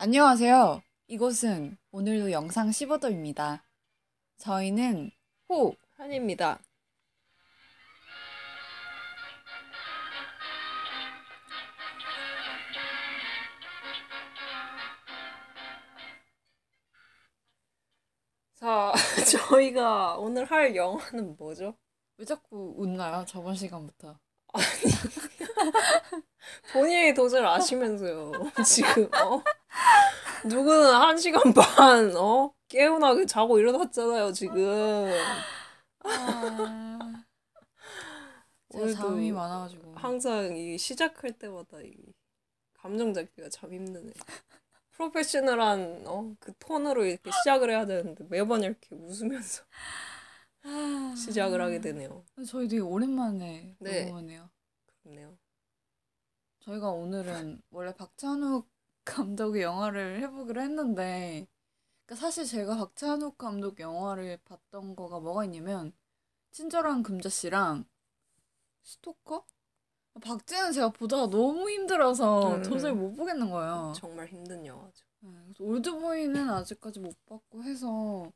안녕하세요. 이곳은 오늘도 영상 15도입니다. 저희는 호, 한입니다. 자, 저희가 오늘 할 영화는 뭐죠? 왜 자꾸 웃나요? 저번 시간부터. 본인이 도저히 아시면서요. 지금 어? 누구는 한 시간 반 어? 깨운하게 자고 일어났잖아요, 지금. 아... 제가 잠이 많아가지고. 항상 이 시작할 때마다 이 감정 잡기가 참 힘드네. 프로페셔널한 어, 그 톤으로 이렇게 시작을 해야 되는데 매번 이렇게 웃으면서 아... 시작을 하게 되네요. 저희 되게 오랜만에 네. 녹음하네요. 그렇네요. 저희가 오늘은 원래 박찬욱 감독의 영화를 해보기로 했는데, 그러니까 사실 제가 박찬욱 감독 영화를 봤던 거가 뭐가 있냐면, 친절한 금자씨랑 스토커? 박진은 제가 보다가 너무 힘들어서 음. 도저히 못 보겠는 거예요. 정말 힘든 영화죠. 네, 올드보이는 아직까지 못 봤고 해서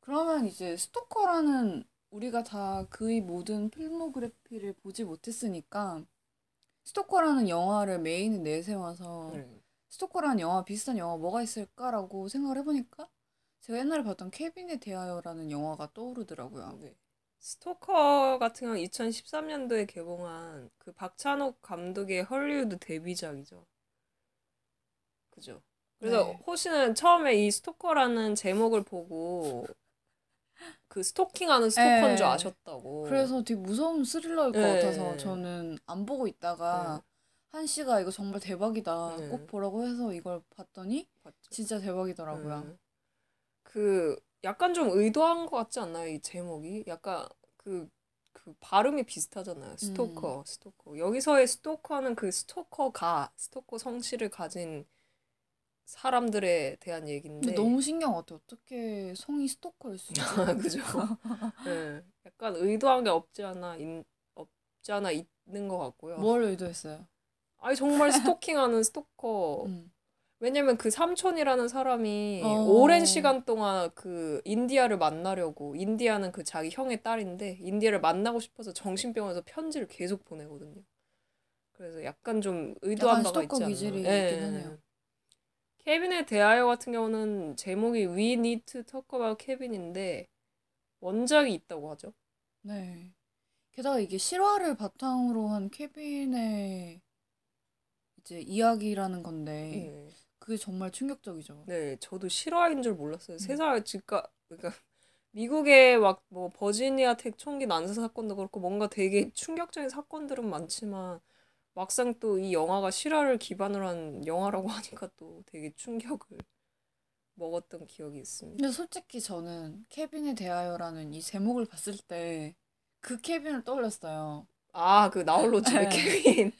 그러면 이제 스토커라는 우리가 다 그의 모든 filmography를 보지 못했으니까 스토커라는 영화를 메인에 내세워서 네. 스토커라는 영화 비슷한 영화 뭐가 있을까라고 생각을 해보니까 제가 옛날에 봤던 케빈에 대하여라는 영화가 떠오르더라고요. 네. 스토커 같은 경우는 2013년도에 개봉한 그 박찬욱 감독의 헐리우드 데뷔작이죠. 그죠? 그래서 네. 호시는 처음에 이 스토커라는 제목을 보고 그 스토킹하는 스토커인 네. 줄 아셨다고. 그래서 되게 무서운 스릴러일 것 네. 같아서 저는 안 보고 있다가 한 씨가 이거 정말 대박이다 네. 꼭 보라고 해서 이걸 봤더니 봤죠. 진짜 대박이더라고요. 음. 그 약간 좀 의도한 것 같지 않나요? 이 제목이 약간 그, 그 발음이 비슷하잖아요. 스토커, 스토커. 여기서의 스토커는 그 스토커가 스토커 성씨를 가진 사람들에 대한 얘기인데. 너무 신기한 것 같아요. 어떻게 성이 스토커일 수 있지? 그죠? 네. 약간 의도한 게 없지 않아 있, 없지 않아 있는 것 같고요. 뭘 의도했어요? 아니 정말 스토킹하는 스토커. 음. 왜냐면 그 삼촌이라는 사람이 어. 오랜 시간 동안 그 인디아를 만나려고 인디아는 그 자기 형의 딸인데 인디아를 만나고 싶어서 정신병원에서 편지를 계속 보내거든요. 그래서 약간 좀 의도한 약간 바가 있지 않나. 기질이 예. 케빈에 대하여 같은 경우는 제목이 We Need to Talk About Kevin인데 원작이 있다고 하죠. 네. 게다가 이게 실화를 바탕으로 한 케빈의 이제 이야기라는 건데 네. 그게 정말 충격적이죠. 네, 저도 실화인 줄 몰랐어요. 음. 세상에 그러니까 그러니까 미국의 막 뭐 버지니아 택 총기 난사 사건도 그렇고 뭔가 되게 충격적인 사건들은 많지만 막상 또 이 영화가 실화를 기반으로 한 영화라고 하니까 또 되게 충격을 먹었던 기억이 있습니다. 근데 솔직히 저는 케빈에 대하여라는 이 제목을 봤을 때 그 케빈을 떠올렸어요. 아, 그 나홀로 집에 네. 케빈.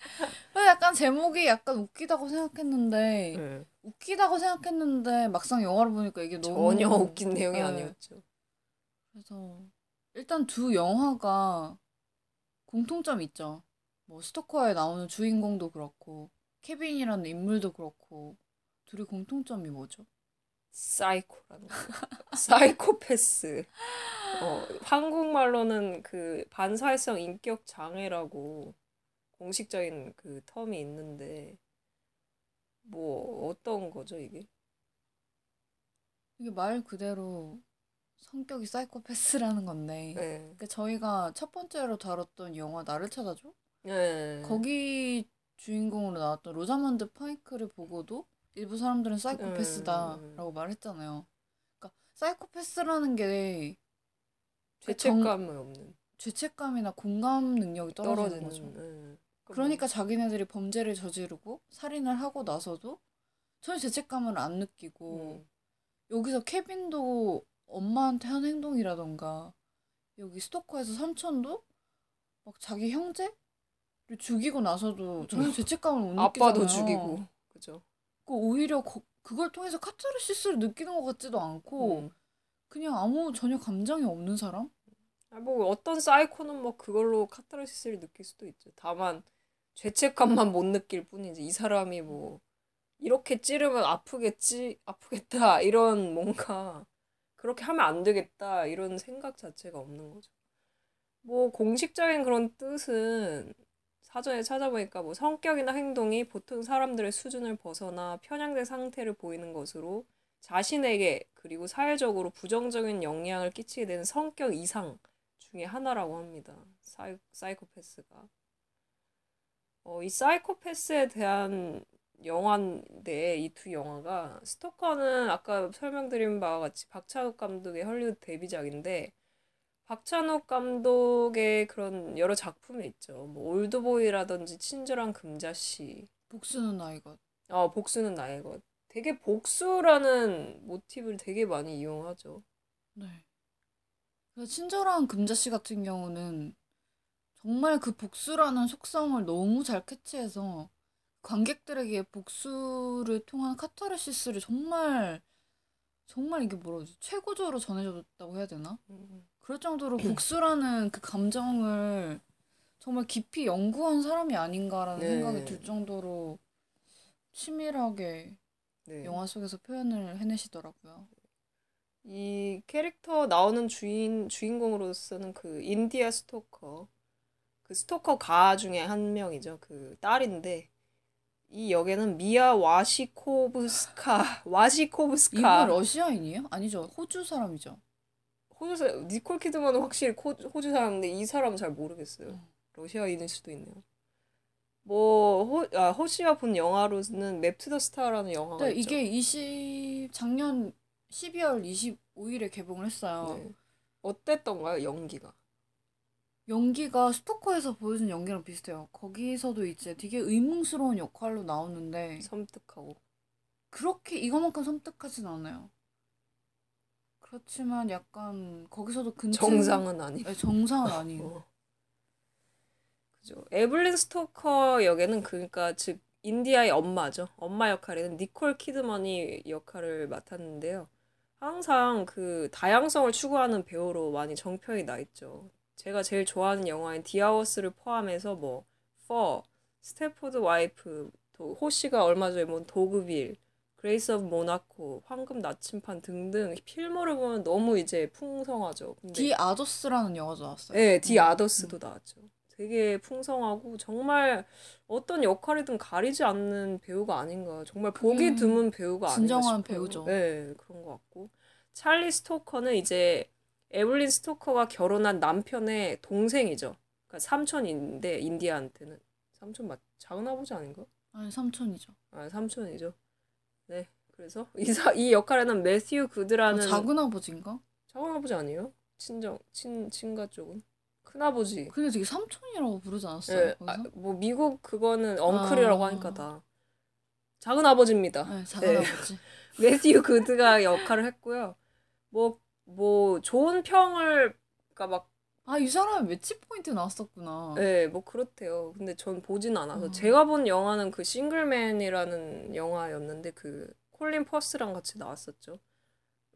그래서 약간 제목이 약간 웃기다고 생각했는데 네. 웃기다고 생각했는데 막상 영화를 보니까 이게 너무 전혀 웃긴 내용이 네. 아니었죠. 그래서 일단 두 영화가 공통점이 있죠. 뭐 스토커에 나오는 주인공도 그렇고 케빈이라는 인물도 그렇고 둘이 공통점이 뭐죠? 사이코라는 거. 사이코패스. 어, 한국말로는 그 반사회성 인격 장애라고 공식적인 그 term이 있는데 뭐 어떤 거죠 이게? 이게 말 그대로 성격이 사이코패스라는 건데 네. 그러니까 저희가 첫 번째로 다뤘던 영화 나를 찾아줘? 네. 거기 주인공으로 나왔던 로자먼드 파이크를 보고도 일부 사람들은 사이코패스다라고 말했잖아요. 그러니까 사이코패스라는 게 죄책감이 없는 죄책감이나 공감 능력이 떨어지는 떨어지는. 거죠. 네. 그러니까 자기네들이 범죄를 저지르고 살인을 하고 나서도 전혀 죄책감을 안 느끼고 음. 여기서 케빈도 엄마한테 한 행동이라던가 여기 스토커에서 삼촌도 막 자기 형제를 죽이고 나서도 전혀 죄책감을 못 느끼잖아요. 아빠도 죽이고 그죠? 그 오히려 거- 그걸 통해서 카타르시스를 느끼는 것 같지도 않고 음. 그냥 아무 전혀 감정이 없는 사람? 아, 뭐 어떤 사이코는 뭐 그걸로 카타르시스를 느낄 수도 있죠. 다만 죄책감만 못 느낄 뿐이지 이 사람이 뭐 이렇게 찌르면 아프겠지, 아프겠다 이런 뭔가 그렇게 하면 안 되겠다 이런 생각 자체가 없는 거죠. 뭐 공식적인 그런 뜻은 사전에 찾아보니까 뭐 성격이나 행동이 보통 사람들의 수준을 벗어나 편향된 상태를 보이는 것으로 자신에게 그리고 사회적으로 부정적인 영향을 끼치게 되는 성격 이상 중에 하나라고 합니다. 사이, 사이코패스가. 어, 이 사이코패스에 대한 영화인데 이 두 영화가 스토커는 아까 설명드린 바와 같이 박찬욱 감독의 헐리우드 데뷔작인데 박찬욱 감독의 그런 여러 작품이 있죠. 뭐 올드보이라든지 친절한 금자씨, 복수는 나의 것. 어 복수는 나의 것. 되게 복수라는 모티브를 되게 많이 이용하죠. 네. 친절한 금자씨 같은 경우는 정말 그 복수라는 속성을 너무 잘 캐치해서 관객들에게 복수를 통한 카타르시스를 정말 정말 이게 뭐라 그러지? 최고조로 전해줬다고 해야 되나? 음. 그럴 정도로 복수라는 그 감정을 정말 깊이 연구한 사람이 아닌가라는 네. 생각이 들 정도로 치밀하게 네. 영화 속에서 표현을 해내시더라고요. 이 캐릭터 나오는 주인 주인공으로서는 그 인디아 스토커 그 스토커 가 중에 한 명이죠. 그 딸인데 이 역에는 미아 와시코브스카 와시코브스카 이분 러시아인이에요? 아니죠. 호주 사람이죠. 호주 사 니콜 키드만은 확실히 코, 호주 사람인데 이 사람은 잘 모르겠어요. 어. 러시아인일 수도 있네요. 뭐 호, 아, 호시가 본 영화로는 맵투 더 스타라는 영화가 네, 있죠. 이게 20 작년 12월 25일에 개봉을 했어요. 네. 어땠던가요 연기가? 연기가 스토커에서 보여준 연기랑 비슷해요. 거기서도 이제 되게 의문스러운 역할로 나오는데 섬뜩하고 그렇게 이거만큼 섬뜩하진 않아요. 그렇지만 약간 거기서도 근친 정상은 아니. 네, 정상은 아니에요. 어. 그죠. 에블린 스토커 역에는 그러니까 즉 인디아의 엄마죠. 엄마 역할에는 니콜 키드먼이 역할을 맡았는데요. 항상 그 다양성을 추구하는 배우로 많이 정평이 나 있죠. 제가 제일 좋아하는 영화인 디아워스를 포함해서 뭐 퍼, 스태포드 와이프, 또 호시가 얼마 전에 본 도그빌, 그레이스 오브 모나코, 황금 나침판 등등 필모를 보면 너무 이제 풍성하죠. 근데 디 아더스라는 영화도 나왔어요. 네, 디 음. 아더스도 나왔죠. 되게 풍성하고 정말 어떤 역할이든 가리지 않는 배우가 아닌가. 정말 보기 그게 드문 배우가 아닌가 진정한 싶어요. 배우죠. 네, 그런 것 같고. 찰리 스토커는 이제 에블린 스토커가 결혼한 남편의 동생이죠. 그러니까 삼촌인데 인디아한테는 삼촌 맞 작은 아버지 아닌가? 아니 삼촌이죠. 아, 삼촌이죠. 네. 그래서 이, 사, 이 역할에는 매튜 어, 그드라는 작은 아버지인가? 작은 아버지 아니에요? 친정 친 친가 쪽은 큰 아버지. 근데 되게 삼촌이라고 부르지 않았어요? 예, 거기서? 아, 뭐 미국 그거는 uncle이라고 아. 하니까 다 작은 아버지입니다. 네, 작은 네. 아버지. 매튜 구드가 역할을 했고요. 뭐뭐 좋은 평을 그러니까 막 아, 이 사람이 매치 포인트 나왔었구나. 예, 뭐 그렇대요. 근데 전 보진 않아서 어. 제가 본 영화는 그 싱글맨이라는 영화였는데 그 콜린 퍼스랑 같이 나왔었죠.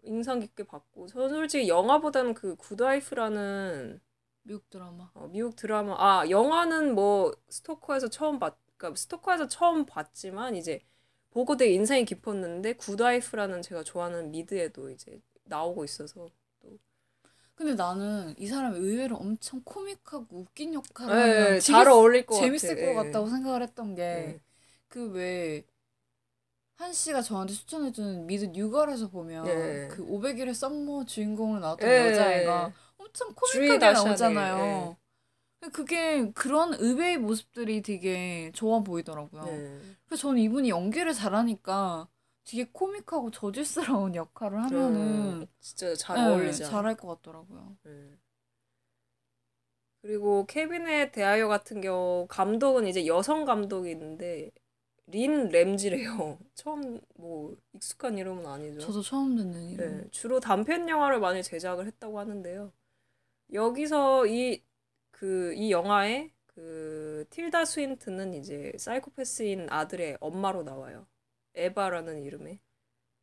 인상 깊게 봤고 저는 솔직히 영화보다는 그 굿와이프라는 미국 드라마. 어, 미국 드라마 아 영화는 뭐 스토커에서 처음 봤 그러니까 스토커에서 처음 봤지만 이제 보고 되게 인상이 깊었는데 굿와이프라는 제가 좋아하는 미드에도 이제 나오고 있어서 근데 나는 이 사람이 의외로 엄청 코믹하고 웃긴 역할을 예, 하면 잘 어울릴 것 재밌을 같아. 것 예. 같다고 생각을 했던 게 예. 그왜 한 씨가 저한테 추천해준 미드 뉴걸에서 보면 예. 그 500일의 썸머 주인공으로 나왔던 예. 여자애가 엄청 코믹하게 나오잖아요. 그게 그런 의외의 모습들이 되게 좋아 보이더라고요. 네. 그래서 저는 이분이 연기를 잘하니까 되게 코믹하고 저질스러운 역할을 하면은 음, 진짜 잘 네, 어울리지 않아. 잘할 것 같더라고요. 네. 그리고 케빈에 대하여 같은 경우 감독은 이제 여성 감독이 있는데 린 램지래요. 처음 뭐 익숙한 이름은 아니죠. 저도 처음 듣는 이름. 네, 주로 단편 영화를 많이 제작을 했다고 하는데요. 여기서 이 그 이 영화에 그 틸다 스윈트는 이제 사이코패스인 아들의 엄마로 나와요. 에바라는 이름의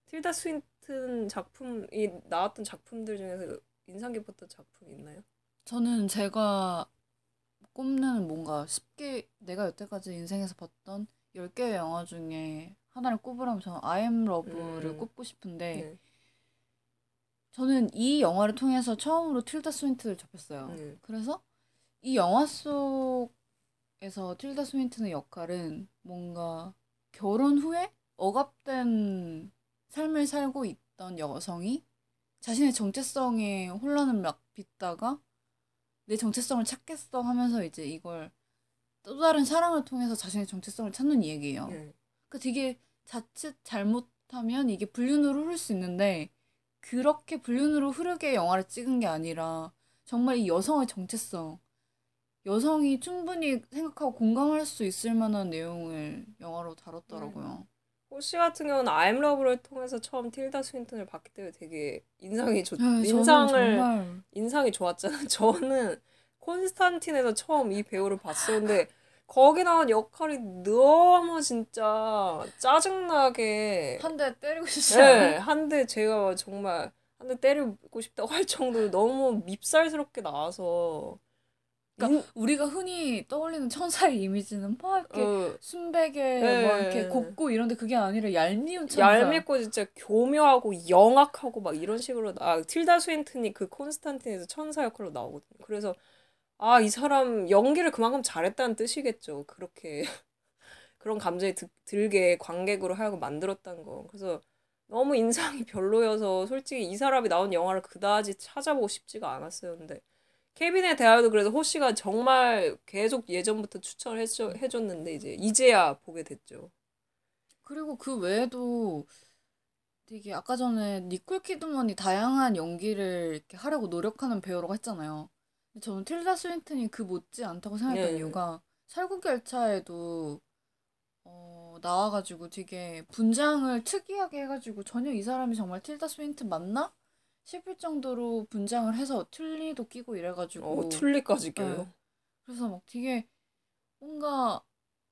틸다 스윈튼 작품이 나왔던 작품들 중에서 인상 깊었던 작품 있나요? 저는 제가 꼽는 뭔가 쉽게 내가 여태까지 인생에서 봤던 10개의 영화 중에 하나를 꼽으라면 저는 I am love를 음. 꼽고 싶은데 네. 저는 이 영화를 통해서 처음으로 틸다 스윈트를 접했어요. 네. 그래서 이 영화 속에서 틸다 스윈트의 역할은 뭔가 결혼 후에 억압된 삶을 살고 있던 여성이 자신의 정체성에 혼란을 막 빚다가 내 정체성을 찾겠어 하면서 이제 이걸 또 다른 사랑을 통해서 자신의 정체성을 찾는 이야기예요. 네. 그 되게 자칫 잘못하면 이게 불륜으로 흐를 수 있는데 그렇게 불륜으로 흐르게 영화를 찍은 게 아니라 정말 이 여성의 정체성 여성이 충분히 생각하고 공감할 수 있을 만한 내용을 영화로 다뤘더라고요. 호시 같은 경우는 I'm Love를 통해서 처음 틸다 스윈턴을 봤기 때문에 되게 인상이 좋 네, 인상을 정말 인상이 좋았잖아요. 저는 콘스탄틴에서 처음 이 배우를 봤었는데 거기 나온 역할이 너무 진짜 짜증나게 한 대 때리고 않아요? 네, 한 대 제가 정말 한 대 때리고 싶다고 할 정도로 너무 밉살스럽게 나와서 그러니까 우리가 흔히 떠올리는 천사의 이미지는 막 이렇게 어, 순백에 네. 막 이렇게 곱고 이런데 그게 아니라 얄미운 천사. 얄밉고 진짜 교묘하고 영악하고 막 이런 식으로 아 틸다 스윈튼이 그 콘스탄틴에서 천사 역할로 나오거든요. 그래서 아 이 사람 연기를 그만큼 잘했다는 뜻이겠죠. 그렇게 그런 감정이 드, 들게 관객으로 하여금 만들었다는 거. 그래서 너무 인상이 별로여서 솔직히 이 사람이 나온 영화를 그다지 찾아보고 싶지가 않았어요. 근데 케빈의 대화도 그래서 호 씨가 정말 계속 예전부터 추천을 해줘, 해줬는데 이제 이제야 보게 됐죠. 그리고 그 외에도 되게 아까 전에 니콜 키드먼이 다양한 연기를 이렇게 하려고 노력하는 배우라고 했잖아요. 저는 틸다 스윈튼이 그 못지 않다고 생각했던 네. 이유가 살구결차에도 어, 나와가지고 되게 분장을 특이하게 해가지고 전혀 이 사람이 정말 틸다 스윈튼 맞나? 싶을 정도로 분장을 해서 튤리도 끼고 이래가지고 어, 툴리까지 껴요. 네. 그래서 막 되게 뭔가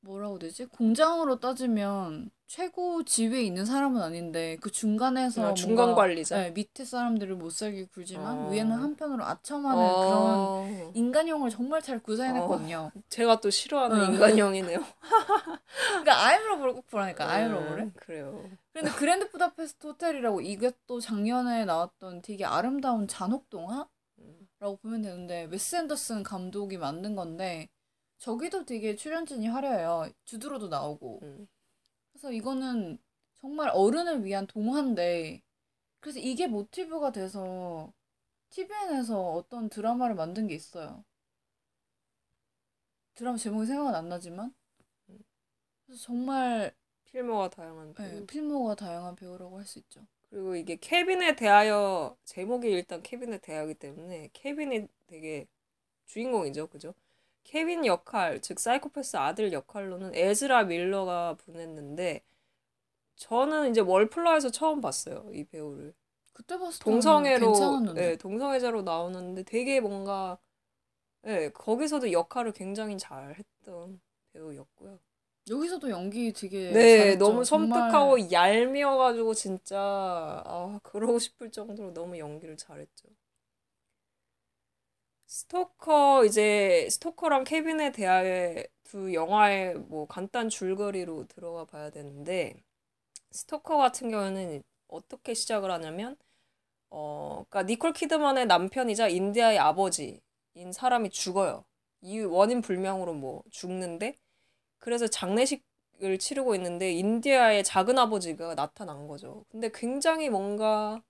뭐라고 되지? 공장으로 따지면 최고 지위에 있는 사람은 아닌데 그 중간에서 아, 중간 관리자. 네, 밑에 사람들을 못 살게 굴지만 어. 위에는 한편으로 아첨하는 그런 어, 인간형을 정말 잘 구사해냈거든요. 제가 또 싫어하는 응. 인간형이네요. 그러니까 아이 엠 러브를 꼭 보라니까 아이 엠 러브를. 음, 그래요. 근데 그랜드 부다페스트 호텔이라고 이것도 작년에 나왔던 되게 아름다운 잔혹 동화라고 음. 보면 되는데 웨스 앤더슨 감독이 만든 건데 저기도 되게 출연진이 화려해요. 주드로도 나오고. 음. 그래서 이거는 정말 어른을 위한 동화인데 그래서 이게 모티브가 돼서 TVN에서 어떤 드라마를 만든 게 있어요. 드라마 제목이 생각은 안 나지만 그래서 정말 필모가 다양한 배우. 네, 필모가 다양한 배우라고 할 수 있죠. 그리고 이게 케빈에 대하여 제목이 일단 케빈에 대하기 때문에 케빈이 되게 주인공이죠, 그죠? 케빈 역할, 즉 사이코패스 아들 역할로는 에즈라 밀러가 분했는데 저는 이제 월플러에서 처음 봤어요, 이 배우를. 그때 봤을 동성애로 괜찮았는데. 예, 동성애자로 나오는데 되게 뭔가 예, 거기서도 역할을 굉장히 잘했던 배우였고요. 여기서도 연기 되게 네, 잘했죠. 너무 정말 섬뜩하고 얄미워가지고 진짜 아 그러고 싶을 정도로 너무 연기를 잘했죠. 스토커 이제 스토커랑 케빈에 대하여 두 영화의 뭐 간단 줄거리로 들어가 봐야 되는데 스토커 같은 경우는 어떻게 시작을 하냐면 어 그러니까 니콜 키드만의 남편이자 인디아의 아버지인 사람이 죽어요. 이유 원인 불명으로 뭐 죽는데 그래서 장례식을 치르고 있는데 인디아의 작은 아버지가 나타난 거죠. 근데 굉장히 뭔가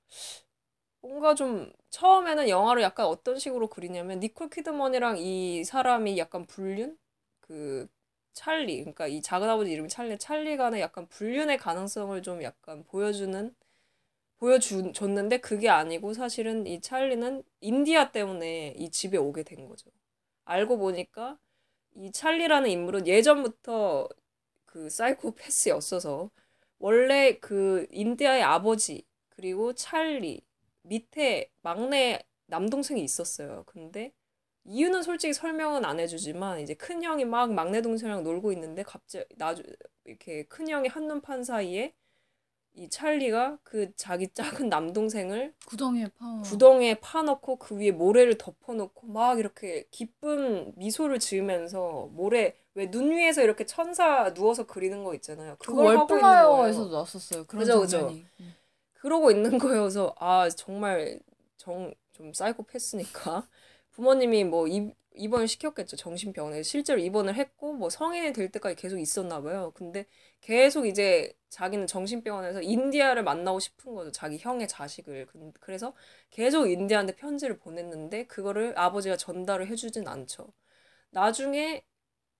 뭔가 좀 처음에는 영화를 약간 어떤 식으로 그리냐면 니콜 키드먼이랑 이 사람이 약간 불륜 그 찰리 그러니까 이 작은 아버지 이름이 찰리 찰리 간의 약간 불륜의 가능성을 좀 약간 보여주는 보여줬는데 그게 아니고 사실은 이 찰리는 인디아 때문에 이 집에 오게 된 거죠. 알고 보니까 이 찰리라는 인물은 예전부터 그 사이코패스였어서 원래 그 인디아의 아버지 그리고 찰리 밑에 막내 남동생이 있었어요. 근데 이유는 솔직히 설명은 안 해주지만 이제 큰 형이 막 막내 동생이랑 놀고 있는데 갑자기 나중 이렇게 큰 형이 한눈 판 사이에 이 찰리가 그 자기 작은 남동생을 구덩이에 파. 구덩이에 파놓고 그 위에 모래를 덮어놓고 막 이렇게 기쁜 미소를 지으면서 모래 왜 눈 위에서 이렇게 천사 누워서 그리는 거 있잖아요. 그 그걸 하고 있는 월플라이어에서도 거예요. 나왔었어요. 그런 그죠, 그죠. 장면이. 음. 그러고 있는 거여서 아 정말 정 좀 사이코패스니까 부모님이 뭐 입, 입원을 시켰겠죠 정신병원에 실제로 입원을 했고 뭐 성인이 될 때까지 계속 있었나 봐요. 근데 계속 이제 자기는 정신병원에서 인디아를 만나고 싶은 거죠 자기 형의 자식을 근- 그래서 계속 인디아한테 편지를 보냈는데 그거를 아버지가 전달을 해주진 않죠. 나중에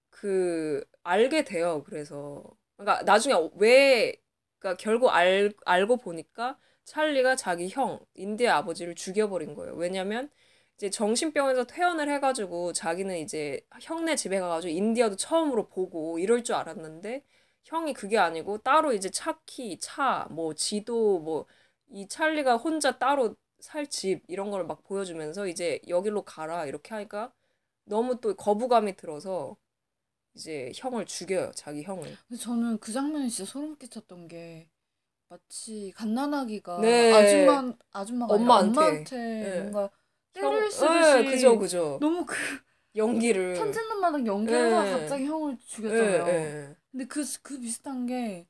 그 알게 돼요. 그래서 그러니까 나중에 왜 그러니까 결국 알 알고 보니까 찰리가 자기 형 인디아 아버지를 죽여버린 거예요. 왜냐면 이제 정신병에서 퇴원을 해가지고 자기는 이제 형네 집에 가가지고 인디아도 처음으로 보고 이럴 줄 알았는데 형이 그게 아니고 따로 이제 차키, 차, 뭐 지도, 뭐 이 찰리가 혼자 따로 살 집 이런 걸 막 보여주면서 이제 여기로 가라 이렇게 하니까 너무 또 거부감이 들어서 이제 형을 죽여요. 자기 형을. 근데 저는 그 장면이 진짜 소름 끼쳤던 게 마치 갓난아기가 네. 아줌마 아줌마가 엄마한테. 엄마한테 네. 뭔가 형, 때를 예, 쓰듯이 그죠, 그죠. 너무 그 연기를. 천진난만한 연기를 네. 갑자기 형을 예, 죽였잖아요. 예. 근데 그, 그 비슷한 게,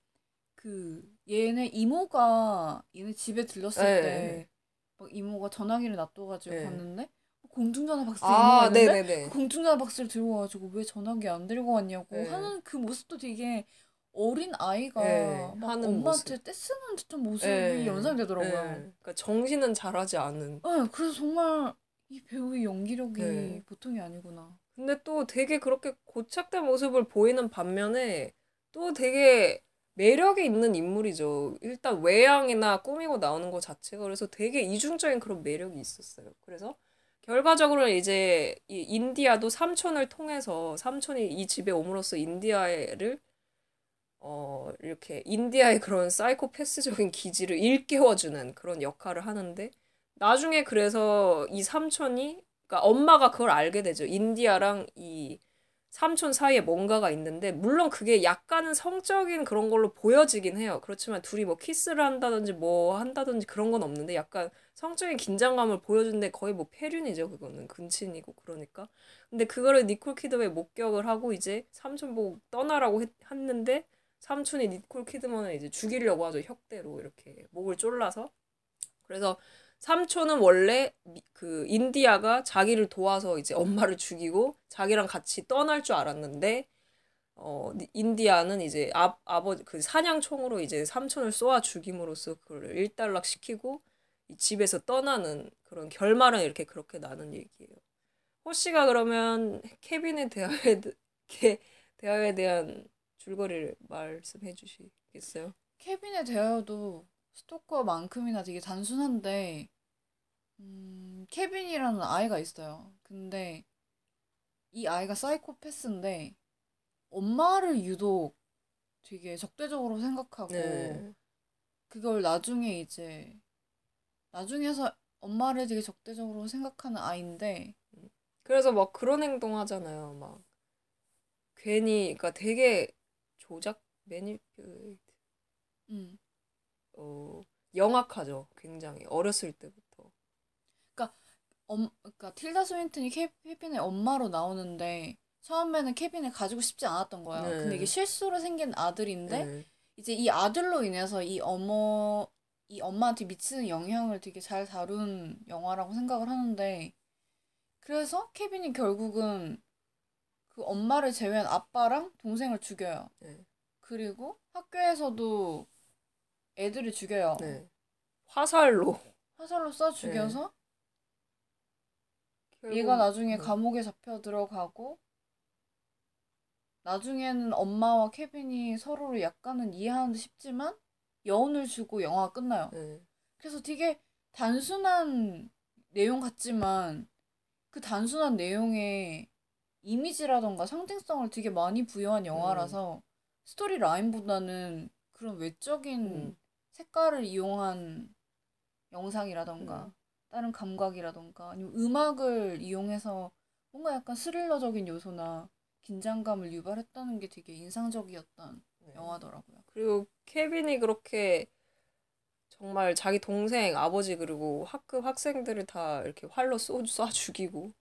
그, 얘네 이모가 얘네 집에 들렀을 네. 때, 막 이모가 전화기를 놔둬가지고 네. 봤는데, 공중전화 박스 아, 있는데. 그 공중전화 박스를 들고 와가지고 왜 전화기 안 들고 왔냐고 네. 하는 그 모습도 되게 어린 아이가 네, 막 엄마한테 모습. 떼쓰는 듯한 모습이 예. 연상되더라고요. 예. 그러니까 정신은 잘하지 않은. 네, 그래서 정말 이 배우의 연기력이 네. 보통이 아니구나. 근데 또 되게 그렇게 고착된 모습을 보이는 반면에 또 되게 매력이 있는 인물이죠. 일단 외양이나 꾸미고 나오는 것 자체가 그래서 되게 이중적인 그런 매력이 있었어요. 그래서 결과적으로 이제 이 인디아도 삼촌을 통해서 삼촌이 이 집에 옴으로써 인디아를 어 이렇게 인디아의 그런 사이코패스적인 기질을 일깨워주는 그런 역할을 하는데 나중에 그래서 이 삼촌이 그러니까 엄마가 그걸 알게 되죠. 인디아랑 이 삼촌 사이에 뭔가가 있는데 물론 그게 약간은 성적인 그런 걸로 보여지긴 해요. 그렇지만 둘이 뭐 키스를 한다든지 뭐 한다든지 그런 건 없는데 약간 성적인 긴장감을 보여주는데 거의 뭐 폐륜이죠. 그거는 근친이고 그러니까. 근데 그거를 니콜 키드맨이 목격을 하고 이제 삼촌 보고 떠나라고 했, 했는데 삼촌이 니콜 키드먼을 이제 죽이려고 하죠. 혁대로 이렇게 목을 졸라서. 그래서 삼촌은 원래 미- 그 인디아가 자기를 도와서 이제 엄마를 죽이고 자기랑 같이 떠날 줄 알았는데 어 니- 인디아는 이제 아, 아버지 그 사냥총으로 이제 삼촌을 쏘아 죽임으로써 그걸 일단락 시키고 이 집에서 떠나는 그런 결말은 이렇게 그렇게 나는 얘기예요. 호씨가 그러면 케빈의 대화에 대- 대화에 대한 줄거리를 말씀해 주시겠어요? 케빈의 대화도 스토커만큼이나 되게 단순한데, 음, 케빈이라는 아이가 있어요. 근데 이 아이가 사이코패스인데, 엄마를 유독 되게 적대적으로 생각하고, 네. 그걸 나중에 이제, 나중에서 엄마를 되게 적대적으로 생각하는 아이인데, 그래서 막 그런 행동 하잖아요. 막 괜히 그러니까 되게 조작 매니플레이트 음, 어 영악하죠. 굉장히 어렸을 때부터. 엄, 그러니까 틸다 스윈튼이 케, 케빈의 엄마로 나오는데, 처음에는 케빈을 가지고 싶지 않았던 거야. 네. 근데 이게 실수로 생긴 아들인데, 네. 이제 이 아들로 인해서 이 어머, 이 엄마한테 미치는 영향을 되게 잘 다룬 영화라고 생각을 하는데, 그래서 케빈이 결국은 그 엄마를 제외한 아빠랑 동생을 죽여요. 네. 그리고 학교에서도 애들을 죽여요. 네. 화살로 화살로 쏴 죽여서 결국- 얘가 나중에 네. 감옥에 잡혀 들어가고, 나중에는 엄마와 케빈이 서로를 약간은 이해하는 듯 싶지만, 여운을 주고 영화가 끝나요. 네. 그래서 되게 단순한 내용 같지만 그 단순한 내용에 이미지라던가 상징성을 되게 많이 부여한 영화라서 스토리 라인보다는 그런 외적인 음. 색깔을 이용한 영상이라던가 음. 다른 감각이라던가 아니면 음악을 이용해서 뭔가 약간 스릴러적인 요소나 긴장감을 유발했다는 게 되게 인상적이었던 네. 영화더라고요. 그리고 케빈이 그렇게 정말 자기 동생, 아버지 그리고 학급 학생들을 다 이렇게 활로 쏘, 쏴 죽이고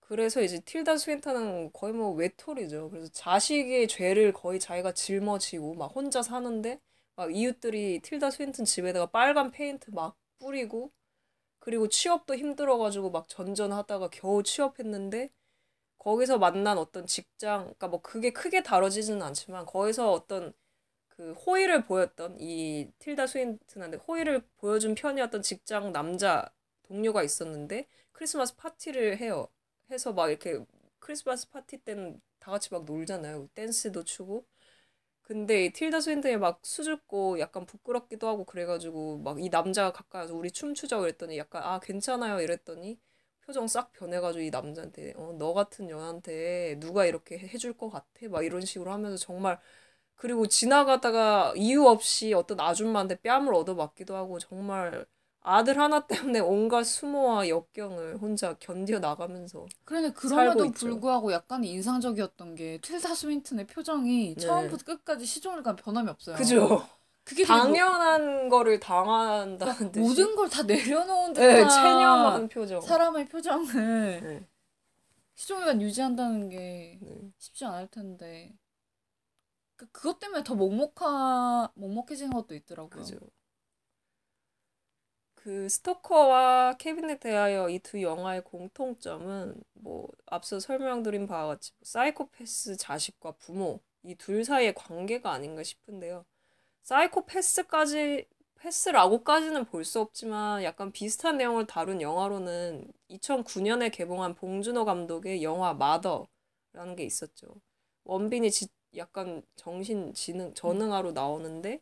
그래서 이제 틸다 스윈턴은 거의 뭐 외톨이죠. 그래서 자식의 죄를 거의 자기가 짊어지고 막 혼자 사는데 막 이웃들이 틸다 스윈턴 집에다가 빨간 페인트 막 뿌리고 그리고 취업도 힘들어가지고 막 전전하다가 겨우 취업했는데 거기서 만난 어떤 직장, 그러니까 뭐 그게 크게 다뤄지지는 않지만 거기서 어떤 그 호의를 보였던 이 틸다 스윈튼한테 호의를 보여준 편이었던 직장 남자 동료가 있었는데 크리스마스 파티를 해요. 해서 막 이렇게 크리스마스 파티 때는 다 같이 막 놀잖아요. 댄스도 추고. 근데 이 틸다 스윈튼이 막 수줍고 약간 부끄럽기도 하고 그래가지고 막 이 남자가 가까이 와서 우리 춤추자고 그랬더니 약간 아 괜찮아요 이랬더니 표정 싹 변해가지고 이 남자한테 어, 너 같은 여한테 누가 이렇게 해줄 것 같아? 막 이런 식으로 하면서 정말 그리고 지나가다가 이유 없이 어떤 아줌마한테 뺨을 얻어맞기도 하고 정말 아들 하나 때문에 온갖 수모와 역경을 혼자 견뎌 나가면서 그런데 그럼에도. 불구하고 약간 인상적이었던 게 틸다 스윈튼의 표정이 네. 처음부터 끝까지 시종일관 변함이 없어요. 그죠? 그게 뭐- 당연한 거를 당한다는 듯이 모든 걸 다 내려놓은 네, 듯한 체념한 표정. 사람의 표정을 네, 시종일관 유지한다는 게 네. 쉽지 않을 텐데 그 그것 때문에 더 먹먹하 먹먹해지는 것도 있더라고요. 그죠. 그 스토커와 케빈에 대하여 이 두 영화의 공통점은 뭐 앞서 설명드린 바와 같이 뭐 사이코패스 자식과 부모 이 둘 사이의 관계가 아닌가 싶은데요. 사이코패스까지 패스라고까지는 볼 수 없지만 약간 비슷한 내용을 다룬 영화로는 2009년에 개봉한 봉준호 감독의 영화 마더라는 게 있었죠. 원빈이 지, 약간 정신 지능 전응아로 나오는데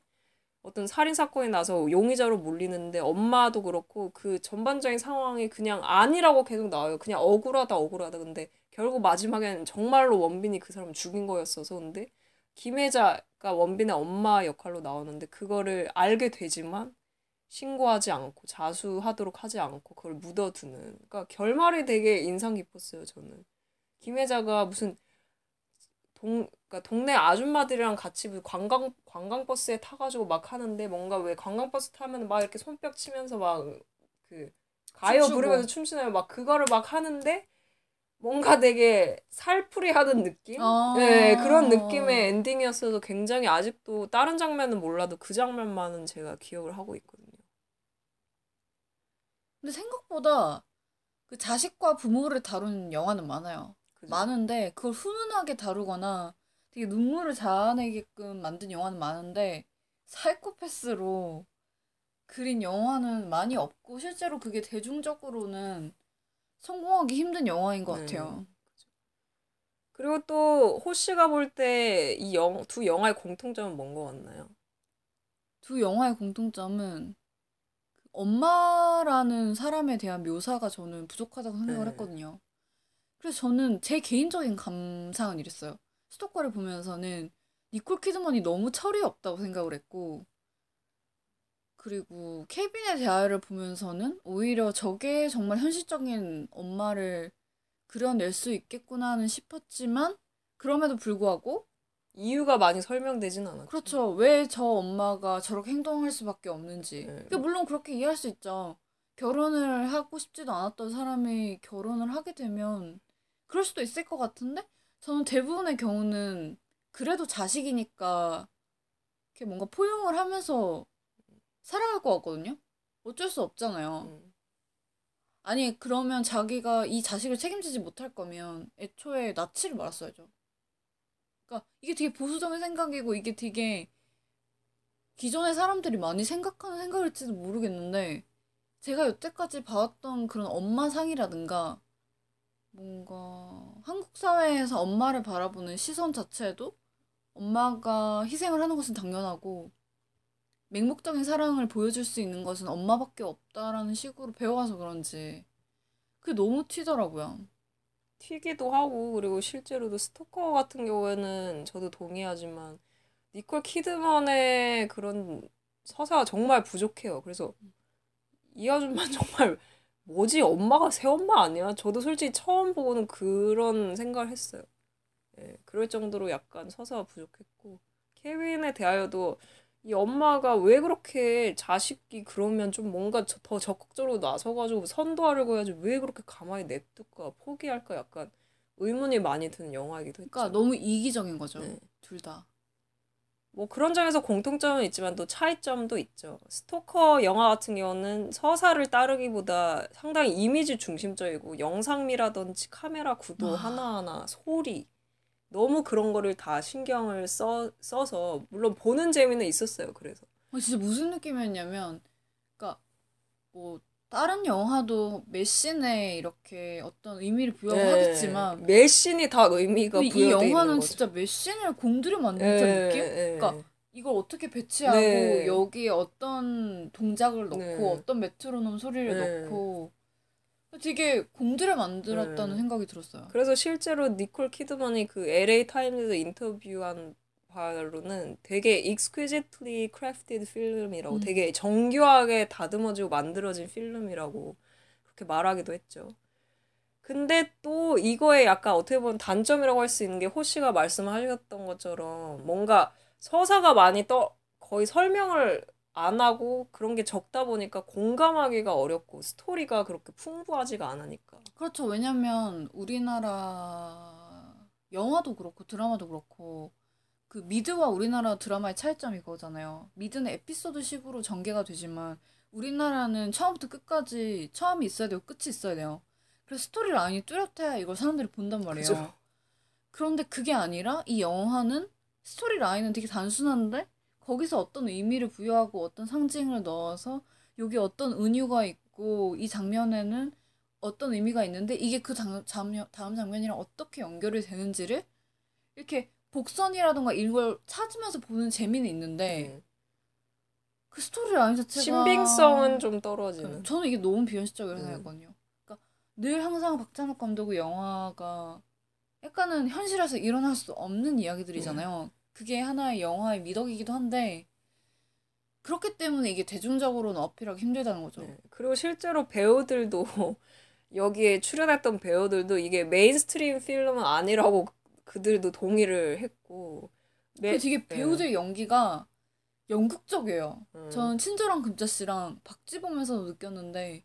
어떤 살인 사건이 나서 용의자로 몰리는데 엄마도 그렇고 그 전반적인 상황이 그냥 아니라고 계속 나와요. 그냥 억울하다 억울하다. 근데 결국 마지막에는 정말로 원빈이 그 사람을 죽인 거였어서 근데 김혜자가 원빈의 엄마 역할로 나오는데 그거를 알게 되지만 신고하지 않고 자수하도록 하지 않고 그걸 묻어두는 그러니까 결말이 되게 인상 깊었어요 저는 김혜자가 무슨 동 그러니까 동네 아줌마들이랑 같이 무슨 관광 관광 버스에 타가지고 막 하는데 뭔가 왜 관광 버스 타면 막 이렇게 손뼉 치면서 막 그 가요 춤추고. 부르면서 춤추나요 막 그거를 막 하는데 뭔가 되게 살풀이 하는 느낌? 아. 네, 그런 느낌의 엔딩이었어서 굉장히 아직도 다른 장면은 몰라도 그 장면만은 제가 기억을 하고 있거든요. 근데 생각보다 그 자식과 부모를 다룬 영화는 많아요. 그죠? 많은데 그걸 훈훈하게 다루거나 되게 눈물을 자아내게끔 만든 영화는 많은데 사이코패스로 그린 영화는 많이 없고 실제로 그게 대중적으로는 성공하기 힘든 영화인 것 네. 같아요. 그리고 또 호씨가 볼 때 이 영, 두 영화의 공통점은 뭔 것 같나요? 두 영화의 공통점은 그 엄마라는 사람에 대한 묘사가 저는 부족하다고 생각을 네. 했거든요. 그래서 저는 제 개인적인 감상은 이랬어요. 스토커를 보면서는 니콜 키드먼이 너무 철이 없다고 생각을 했고, 그리고 케빈의 대화를 보면서는 오히려 저게 정말 현실적인 엄마를 그려낼 수 있겠구나는 싶었지만, 그럼에도 불구하고 이유가 많이 설명되진 않았죠. 그렇죠. 왜 저 엄마가 저렇게 행동할 수밖에 없는지. 네. 그러니까 물론 그렇게 이해할 수 있죠. 결혼을 하고 싶지도 않았던 사람이 결혼을 하게 되면 그럴 수도 있을 것 같은데 저는 대부분의 경우는 그래도 자식이니까 이렇게 뭔가 포용을 하면서 살아갈 것 같거든요. 어쩔 수 없잖아요. 음, 아니 그러면 자기가 이 자식을 책임지지 못할 거면 애초에 낳지를 말았어야죠. 그러니까 이게 되게 보수적인 생각이고 이게 되게 기존의 사람들이 많이 생각하는 생각일지도 모르겠는데 제가 여태까지 봐왔던 그런 엄마 상이라든가 뭔가 한국 사회에서 엄마를 바라보는 시선 자체도 엄마가 희생을 하는 것은 당연하고 맹목적인 사랑을 보여줄 수 있는 것은 엄마밖에 없다라는 식으로 배워와서 그런지 그게 너무 튀더라고요. 튀기도 하고 그리고 실제로도 스토커 같은 경우에는 저도 동의하지만 니콜 키드먼의 그런 서사가 정말 부족해요. 그래서 이 아줌마는 정말 뭐지 엄마가 새엄마 아니야? 저도 솔직히 처음 보고는 그런 생각을 했어요. 예, 그럴 정도로 약간 서사가 부족했고 케빈에 대하여도 이 엄마가 왜 그렇게 자식이 그러면 좀 뭔가 저- 더 적극적으로 나서가지고 선도하려고 해야지 왜 그렇게 가만히 냅둘까 포기할까 약간 의문이 많이 드는 영화이기도 했죠. 그러니까 너무 이기적인 거죠. 네. 둘 다. 뭐 그런 점에서 공통점은 있지만 또 차이점도 있죠. 스토커 영화 같은 경우는 서사를 따르기보다 상당히 이미지 중심적이고 영상미라든지 카메라 구도 아. 하나하나 소리 너무 그런 거를 다 신경을 써, 써서 물론 보는 재미는 있었어요. 그래서 어, 진짜 무슨 느낌이었냐면, 그러니까 뭐 다른 영화도 몇 씬에 이렇게 어떤 의미를 부여를 네. 하겠지만, 씬이 다 의미가 이 부여돼 있는 영화는 거죠. 진짜 몇 씬을 공들여 만든 예, 듯한 느낌? 예. 그러니까 이걸 어떻게 배치하고 네. 여기에 어떤 동작을 넣고 네. 어떤 메트로놈 소리를 네. 넣고 되게 공들여 만들었다는 네. 생각이 들었어요. 그래서 실제로 니콜 키드먼이 그 LA 타임즈 인터뷰한 바로는 되게 exquisitely crafted 필름이라고 음. 되게 정교하게 다듬어지고 만들어진 필름이라고 그렇게 말하기도 했죠. 근데 또 이거에 약간 어떻게 보면 단점이라고 할 수 있는 게 호시가 말씀하셨던 것처럼 뭔가 서사가 많이 떠 거의 설명을 안 하고 그런 게 적다 보니까 공감하기가 어렵고 스토리가 그렇게 풍부하지가 않으니까. 그렇죠. 왜냐면 우리나라 영화도 그렇고 드라마도 그렇고 그 미드와 우리나라 드라마의 차이점이 그거잖아요. 미드는 에피소드식으로 전개가 되지만 우리나라는 처음부터 끝까지 처음이 있어야 되고 끝이 있어야 돼요. 그래서 스토리 라인이 뚜렷해야 이걸 사람들이 본단 말이에요. 그죠. 그런데 그게 아니라 이 영화는 스토리 라인은 되게 단순한데 거기서 어떤 의미를 부여하고 어떤 상징을 넣어서 여기 어떤 은유가 있고 이 장면에는 어떤 의미가 있는데 이게 그 장, 장면, 다음 장면이랑 어떻게 연결이 되는지를 이렇게 복선이라던가 걸 찾으면서 보는 재미는 있는데 음. 그 스토리 라인 자체가 신빙성은 좀 그- 떨어지는. 저는 이게 너무 비현실적이라고 음. 생각했거든요. 그러니까 늘 항상 박찬욱 감독의 영화가 약간은 현실에서 일어날 수 없는 이야기들이잖아요. 그게 하나의 영화의 미덕이기도 한데 그렇기 때문에 이게 대중적으로는 어필하기 힘들다는 거죠. 네. 그리고 실제로 배우들도 여기에 출연했던 배우들도 이게 mainstream film은 아니라고 그들도 동의를 했고. 네. 그 되게 배우들 연기가 연극적이에요. 음. 저는 친절한 금자 씨랑 박쥐 보면서도 느꼈는데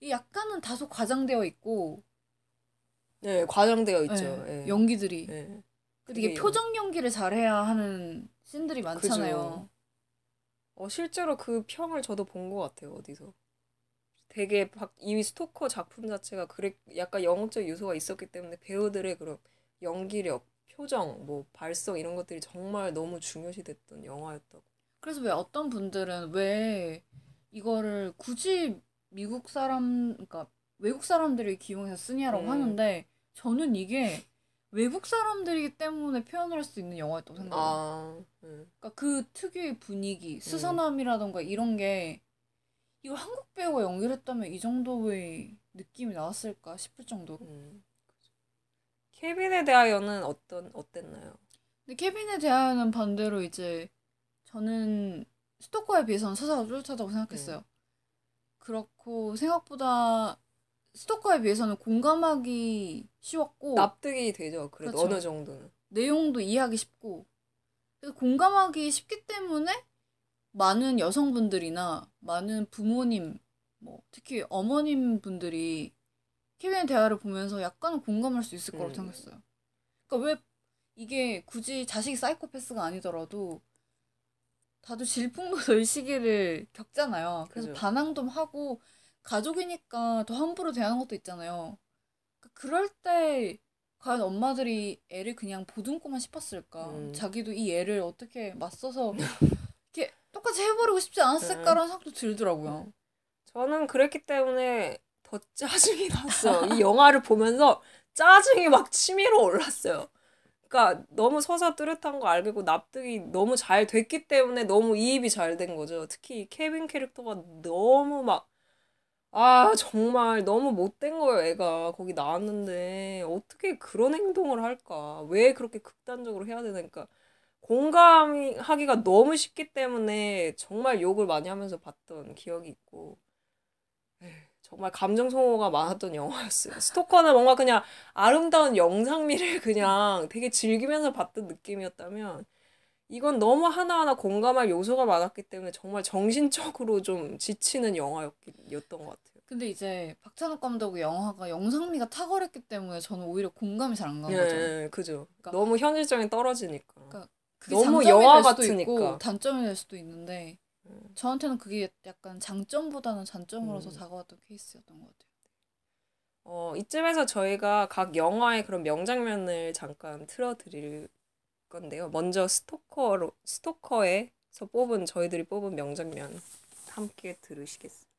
이 약간은 다소 과장되어 있고 네, 과장되어 있죠. 예, 예. 연기들이 예. 그 되게 표정 연기를 잘해야 하는 씬들이 많잖아요. 그죠. 어, 실제로 그 평을 저도 본 것 같아요, 어디서. 되게 박, 이 스토커 작품 자체가 그래, 약간 영웅적 요소가 있었기 때문에 배우들의 그런 연기력, 표정, 뭐, 발성 이런 것들이 정말 너무 중요시 됐던 영화였다고. 그래서 왜 어떤 분들은 왜 이거를 굳이 미국 사람, 그러니까 외국 사람들을 기용해서 쓰냐라고 음. 하는데 저는 이게 외국 사람들이기 때문에 표현을 할 수 있는 영화였다고 생각해요. 아, 음. 그러니까 그 특유의 분위기, 스산함이라던가 이런 게 이걸 한국 배우가 연기했다면 이 정도의 느낌이 나왔을까 싶을 정도로. 음. 케빈에 대하여는 어떤, 어땠나요? 근데 케빈에 대하여는 반대로 이제 저는 스토커에 비해서는 서사가 뚜렷하다고 생각했어요. 그렇고 생각보다 스토커에 비해서는 공감하기 쉬웠고 납득이 되죠, 그래도 그렇죠. 어느 정도는. 내용도 이해하기 쉽고 공감하기 쉽기 때문에 많은 여성분들이나 많은 부모님 뭐 특히 어머님 분들이 케빈의 대화를 보면서 약간은 공감할 수 있을 거라고 음. 생각했어요. 그러니까 왜 이게 굳이 자식이 사이코패스가 아니더라도 다들 질풍노도의 시기를 겪잖아요. 그래서 그죠. 반항도 하고 가족이니까 더 함부로 대하는 것도 있잖아요. 그러니까 그럴 때 과연 엄마들이 애를 그냥 보듬고만 싶었을까? 음. 자기도 이 애를 어떻게 맞서서 이렇게 똑같이 해버리고 싶지 않았을까라는 생각도 들더라고요. 저는 그랬기 때문에 더 짜증이 났어요. 이 영화를 보면서 짜증이 막 치밀어 올랐어요. 그러니까 너무 서사 뚜렷한 거 알고 납득이 너무 잘 됐기 때문에 너무 이입이 잘 된 거죠. 특히 케빈 캐릭터가 너무 막, 아, 정말 너무 못된 거예요, 애가. 거기 나왔는데. 어떻게 그런 행동을 할까? 왜 그렇게 극단적으로 해야 되니까. 공감하기가 너무 쉽기 때문에 정말 욕을 많이 하면서 봤던 기억이 있고. 정말 감정 소모가 많았던 영화였어요. 스토커는 뭔가 그냥 아름다운 영상미를 그냥 되게 즐기면서 봤던 느낌이었다면 이건 너무 하나하나 공감할 요소가 많았기 때문에 정말 정신적으로 좀 지치는 영화였던 것 같아요. 근데 이제 박찬욱 감독의 영화가 영상미가 탁월했기 때문에 저는 오히려 공감이 잘안 가는 예, 거죠. 예, 그죠. 그러니까- 너무 현실적인 떨어지니까. 그러니까 너무 영화 같으니까. 단점이 될 수도 있는데 음. 저한테는 그게 약간 장점보다는 단점으로서 음. 다가왔던 케이스였던 것 같아요. 어, 이쯤에서 저희가 각 영화의 그런 명장면을 잠깐 틀어드릴 건데요. 먼저 스토커로, 스토커에서 뽑은, 저희들이 뽑은 명장면 함께 들으시겠습니다.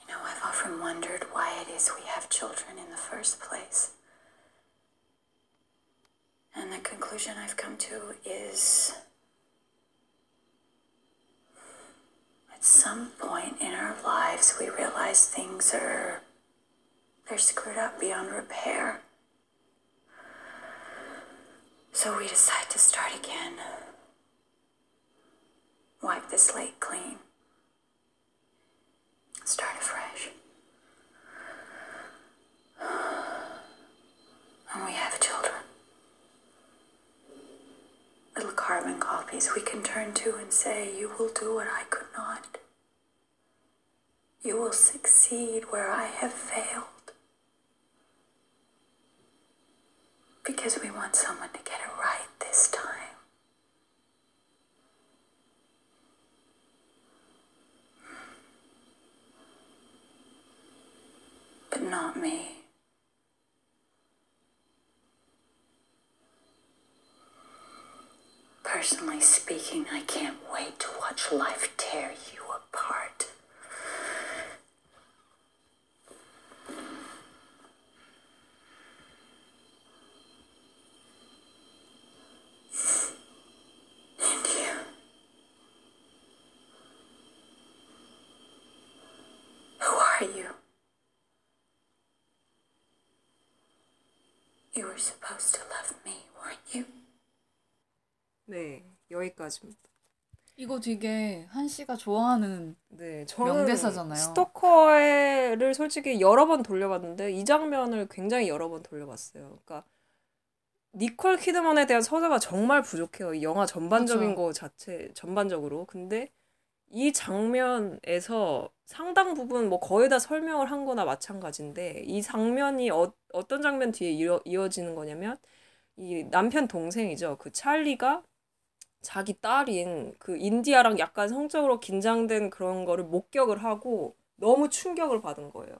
You know, I've often wondered why it is we have children in the first place. And the conclusion I've come to is at some point in our lives we realize things are they're screwed up beyond repair. So we decide to start again. Wipe the slate clean. Start afresh. And we have children. Little carbon copies we can turn to and say, You will do what I could not. You will succeed where I have failed. Because we want someone to get it right this time. But not me. Personally speaking, I can't wait to watch life tear you apart. And you. Who are you? You were supposed to love me, weren't you? 네, 여기까지입니다. 이거 되게 한 씨가 좋아하는 네, 명대사잖아요. 스토커를 솔직히 여러 번 돌려봤는데 이 장면을 굉장히 여러 번 돌려봤어요. 그러니까 니콜 키드먼에 대한 서사가 정말 부족해요. 이 영화 전반적인 그쵸. 거 자체 전반적으로. 근데 이 장면에서 상당 부분 뭐 거의 다 설명을 한 거나 마찬가지인데 이 장면이 어, 어떤 장면 뒤에 이어, 이어지는 거냐면 이 남편 동생이죠. 그 찰리가 자기 딸인 그 인디아랑 약간 성적으로 긴장된 그런 거를 목격을 하고 너무 충격을 받은 거예요.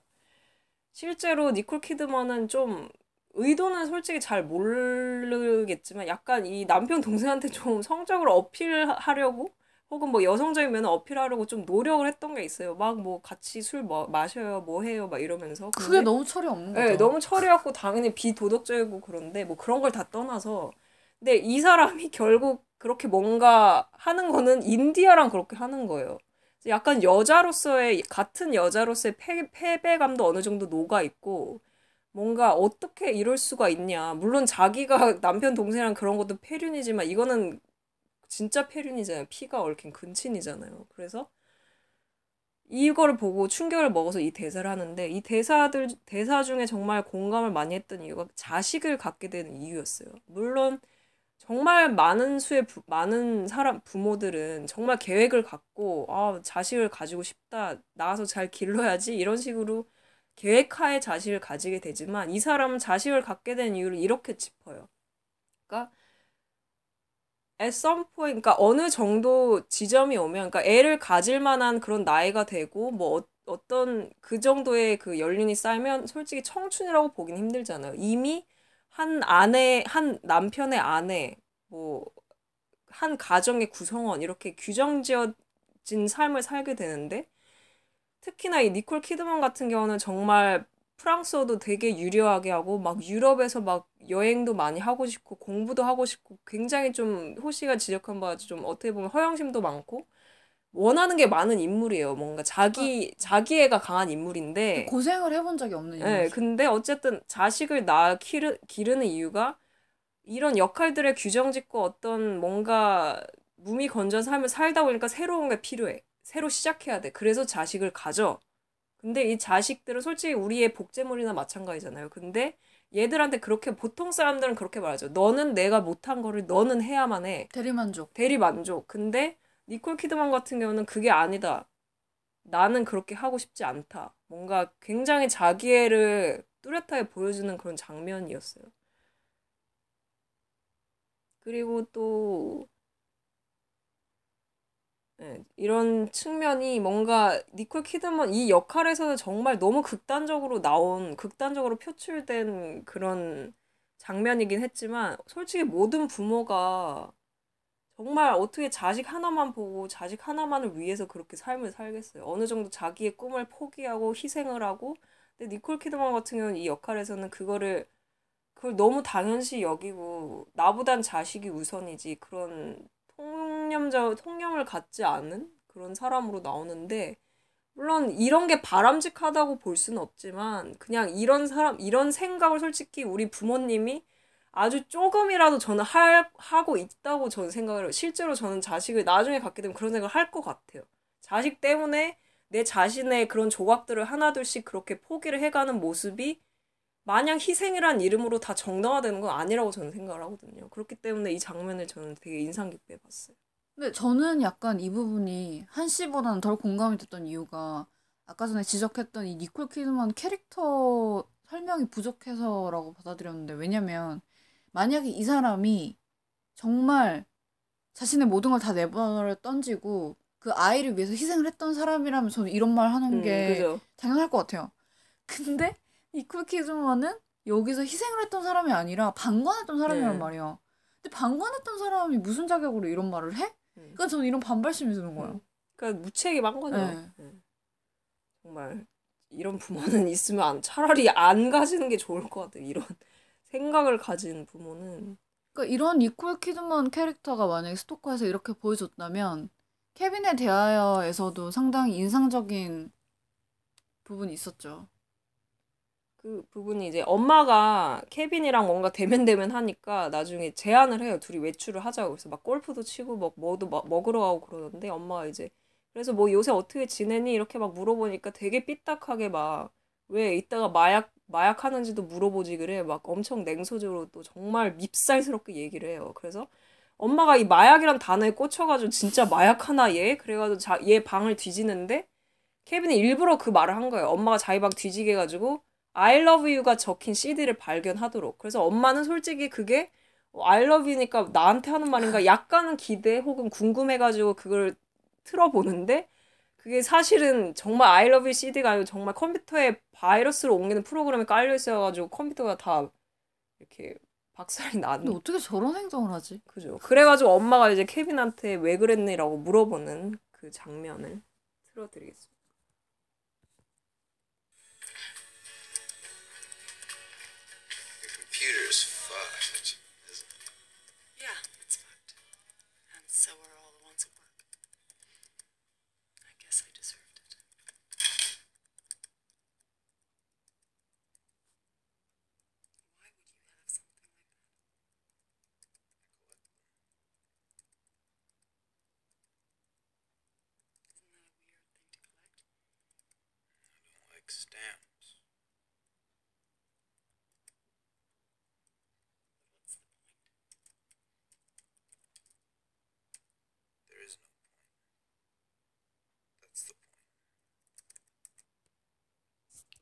실제로 니콜 키드먼은 좀 의도는 솔직히 잘 모르겠지만 약간 이 남편 동생한테 좀 성적으로 어필하려고 혹은 뭐 여성적인 면을 어필하려고 좀 노력을 했던 게 있어요. 막 뭐 같이 술 뭐, 마셔요, 뭐 해요, 막 이러면서. 그게 너무 철이 없는 거죠. 네, 너무 철이었고 당연히 비도덕적이고 그런데 뭐 그런 걸 다 떠나서 근데 이 사람이 결국 그렇게 뭔가 하는 거는 인디아랑 그렇게 하는 거예요. 약간 여자로서의 같은 여자로서의 패, 패배감도 어느 정도 녹아 있고 뭔가 어떻게 이럴 수가 있냐. 물론 자기가 남편 동생이랑 그런 것도 폐륜이지만 이거는 진짜 폐륜이잖아요. 피가 얽힌 근친이잖아요. 그래서 이거를 보고 충격을 먹어서 이 대사를 하는데 이 대사들 대사 중에 정말 공감을 많이 했던 이유가 자식을 갖게 되는 이유였어요. 물론 정말 많은 수의 부, 많은 사람 부모들은 정말 계획을 갖고 아 자식을 가지고 싶다 나와서 잘 길러야지 이런 식으로 계획하에 자식을 가지게 되지만 이 사람은 자식을 갖게 된 이유를 이렇게 짚어요. 그러니까 at some point, 그러니까 어느 정도 지점이 오면, 그러니까 애를 가질 만한 그런 나이가 되고, 뭐, 어, 어떤 그 정도의 그 연륜이 쌓이면 솔직히 청춘이라고 보긴 힘들잖아요. 이미 한 아내, 한 남편의 아내, 뭐, 한 가정의 구성원, 이렇게 규정지어진 삶을 살게 되는데, 특히나 이 니콜 키드먼 같은 경우는 정말 프랑스어도 되게 유려하게 하고 막 유럽에서 막 여행도 많이 하고 싶고 공부도 하고 싶고 굉장히 좀 호시가 지적한 바 좀 어떻게 보면 허영심도 많고 원하는 게 많은 인물이에요. 뭔가 자기 자기애가 강한 인물인데 고생을 해본 적이 없는 네, 인물. 근데 어쨌든 자식을 낳아 기르, 기르는 이유가 이런 역할들의 규정 짓고 어떤 뭔가 무미건조한 삶을 살다 보니까 새로운 게 필요해. 새로 시작해야 돼. 그래서 자식을 가져. 근데 이 자식들은 솔직히 우리의 복제물이나 마찬가지잖아요. 근데 얘들한테 그렇게 보통 사람들은 그렇게 말하죠. 너는 내가 못한 거를 너는 해야만 해. 대리만족. 대리 만족. 근데 니콜 키드만 같은 경우는 그게 아니다. 나는 그렇게 하고 싶지 않다. 뭔가 굉장히 자기애를 뚜렷하게 보여주는 그런 장면이었어요. 그리고 또 네, 이런 측면이 뭔가 니콜 키드만 이 역할에서는 정말 너무 극단적으로 나온 극단적으로 표출된 그런 장면이긴 했지만 솔직히 모든 부모가 정말 어떻게 자식 하나만 보고 자식 하나만을 위해서 그렇게 삶을 살겠어요. 어느 정도 자기의 꿈을 포기하고 희생을 하고 근데 니콜 키드만 같은 경우는 이 역할에서는 그거를 그걸 너무 당연시 여기고 나보단 자식이 우선이지 그런 통념적 통념을 갖지 않은 그런 사람으로 나오는데 물론 이런 게 바람직하다고 볼 수는 없지만 그냥 이런 사람 이런 생각을 솔직히 우리 부모님이 아주 조금이라도 저는 할, 하고 있다고 저는 생각을. 실제로 저는 자식을 나중에 갖게 되면 그런 생각을 할 것 같아요. 자식 때문에 내 자신의 그런 조각들을 하나둘씩 그렇게 포기를 해가는 모습이 마냥 희생이란 이름으로 다 정당화되는 건 아니라고 저는 생각을 하거든요. 그렇기 때문에 이 장면을 저는 되게 인상 깊게 봤어요. 근데 저는 약간 이 부분이 한 씨보다는 덜 공감이 됐던 이유가 아까 전에 지적했던 이 니콜 키드만 캐릭터 설명이 부족해서라고 받아들였는데 왜냐면 만약에 이 사람이 정말 자신의 모든 걸 다 내버려 던지고 그 아이를 위해서 희생을 했던 사람이라면 저는 이런 말 하는 음, 게 그죠? 당연할 것 같아요. 근데 키드만은 여기서 희생을 했던 사람이 아니라 방관했던 사람이란 네. 말이야. 근데 방관했던 사람이 무슨 자격으로 이런 말을 해? 음. 그러니까 저는 이런 반발심이 드는 거예요. 음. 그러니까 무책임한 거죠. 네. 음. 정말 이런 부모는 있으면 안- 차라리 안 가지는 게 좋을 것 같아요. 이런 생각을 가진 부모는 그러니까 이런 니콜 키드만 캐릭터가 만약에 스토커에서 이렇게 보여줬다면 케빈에 대하여에서도 상당히 인상적인 부분이 있었죠. 그 부분이 이제 엄마가 케빈이랑 뭔가 대면대면 하니까 나중에 제안을 해요. 둘이 외출을 하자고. 그래서 막 골프도 치고 막 뭐도 막 먹으러 가고 그러는데 엄마가 이제 그래서 뭐 요새 어떻게 지내니 이렇게 막 물어보니까 되게 삐딱하게 막 왜 이따가 마약 마약 하는지도 물어보지 그래. 막 엄청 냉소적으로 또 정말 밉살스럽게 얘기를 해요. 그래서 엄마가 이 마약이란 단어에 꽂혀가지고 진짜 마약 하나 얘 그래가지고 자, 얘 방을 뒤지는데 케빈이 일부러 그 말을 한 거예요. 엄마가 자기 방 뒤지게 해가지고 I love you가 적힌 CD를 발견하도록. 그래서 엄마는 솔직히 그게 어, I love you니까 나한테 하는 말인가 약간은 기대 혹은 궁금해가지고 그걸 틀어보는데 그게 사실은 정말 I love you CD가 아니고 정말 컴퓨터에 바이러스를 옮기는 프로그램이 깔려 있어가지고 컴퓨터가 다 이렇게 박살이 나는 어떻게 저런 행동을 하지? 그죠. 그래가지고 엄마가 이제 케빈한테 왜 그랬니라고 물어보는 그 장면을 틀어드리겠습니다. The computer's fucked. Yeah, it's fucked. And so are all the ones at work. I guess I deserved it. Why would you have something like that? Isn't that a weird thing to collect? I don't like stamps.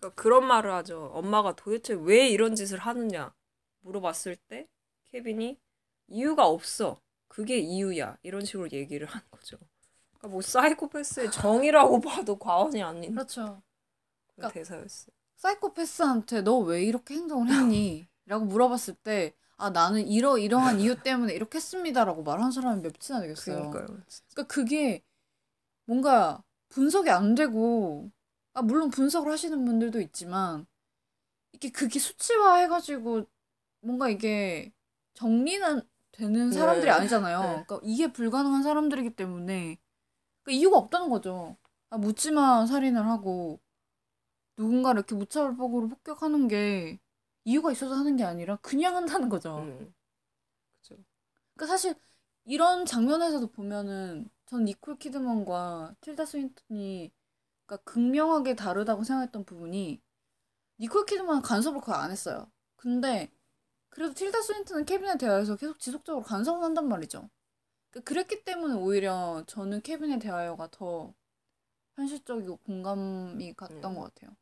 그러니까 그런 말을 하죠. 엄마가 도대체 왜 이런 짓을 하느냐 물어봤을 때 케빈이 이유가 없어. 그게 이유야. 이런 식으로 얘기를 하는 거죠. 그러니까 뭐 사이코패스의 정의라고 봐도 과언이 아닌 그렇죠. 그러니까- 대사였어요. 사이코패스한테 너 왜 이렇게 행동을 했니? 라고 물어봤을 때, 아, 나는 이러, 이러한 이유 때문에 이렇게 했습니다라고 말하는 사람이 맵지나 되겠어요. 그러니까요. 그러니까 그게 뭔가 분석이 안 되고, 아, 물론 분석을 하시는 분들도 있지만, 이게 그게 수치화 해가지고, 뭔가 이게 정리는 되는 사람들이 네. 아니잖아요. 네. 그러니까 이게 불가능한 사람들이기 때문에, 그러니까 이유가 없다는 거죠. 아, 묻지마 살인을 하고, 누군가를 이렇게 무차별적으로 폭격하는 게 이유가 있어서 하는 게 아니라 그냥 한다는 거죠. 음. 그죠. 그러니까 사실 이런 장면에서도 보면은 전 니콜 키드먼과 틸다 스윈턴이 그러니까 극명하게 다르다고 생각했던 부분이 니콜 키드먼은 간섭을 거의 안 했어요. 근데 그래도 틸다 스윈트는 케빈에 대하여서 계속 지속적으로 간섭을 한단 말이죠. 그러니까 그랬기 때문에 오히려 저는 케빈에 대하여가 더 현실적이고 공감이 갔던 음. 것 같아요.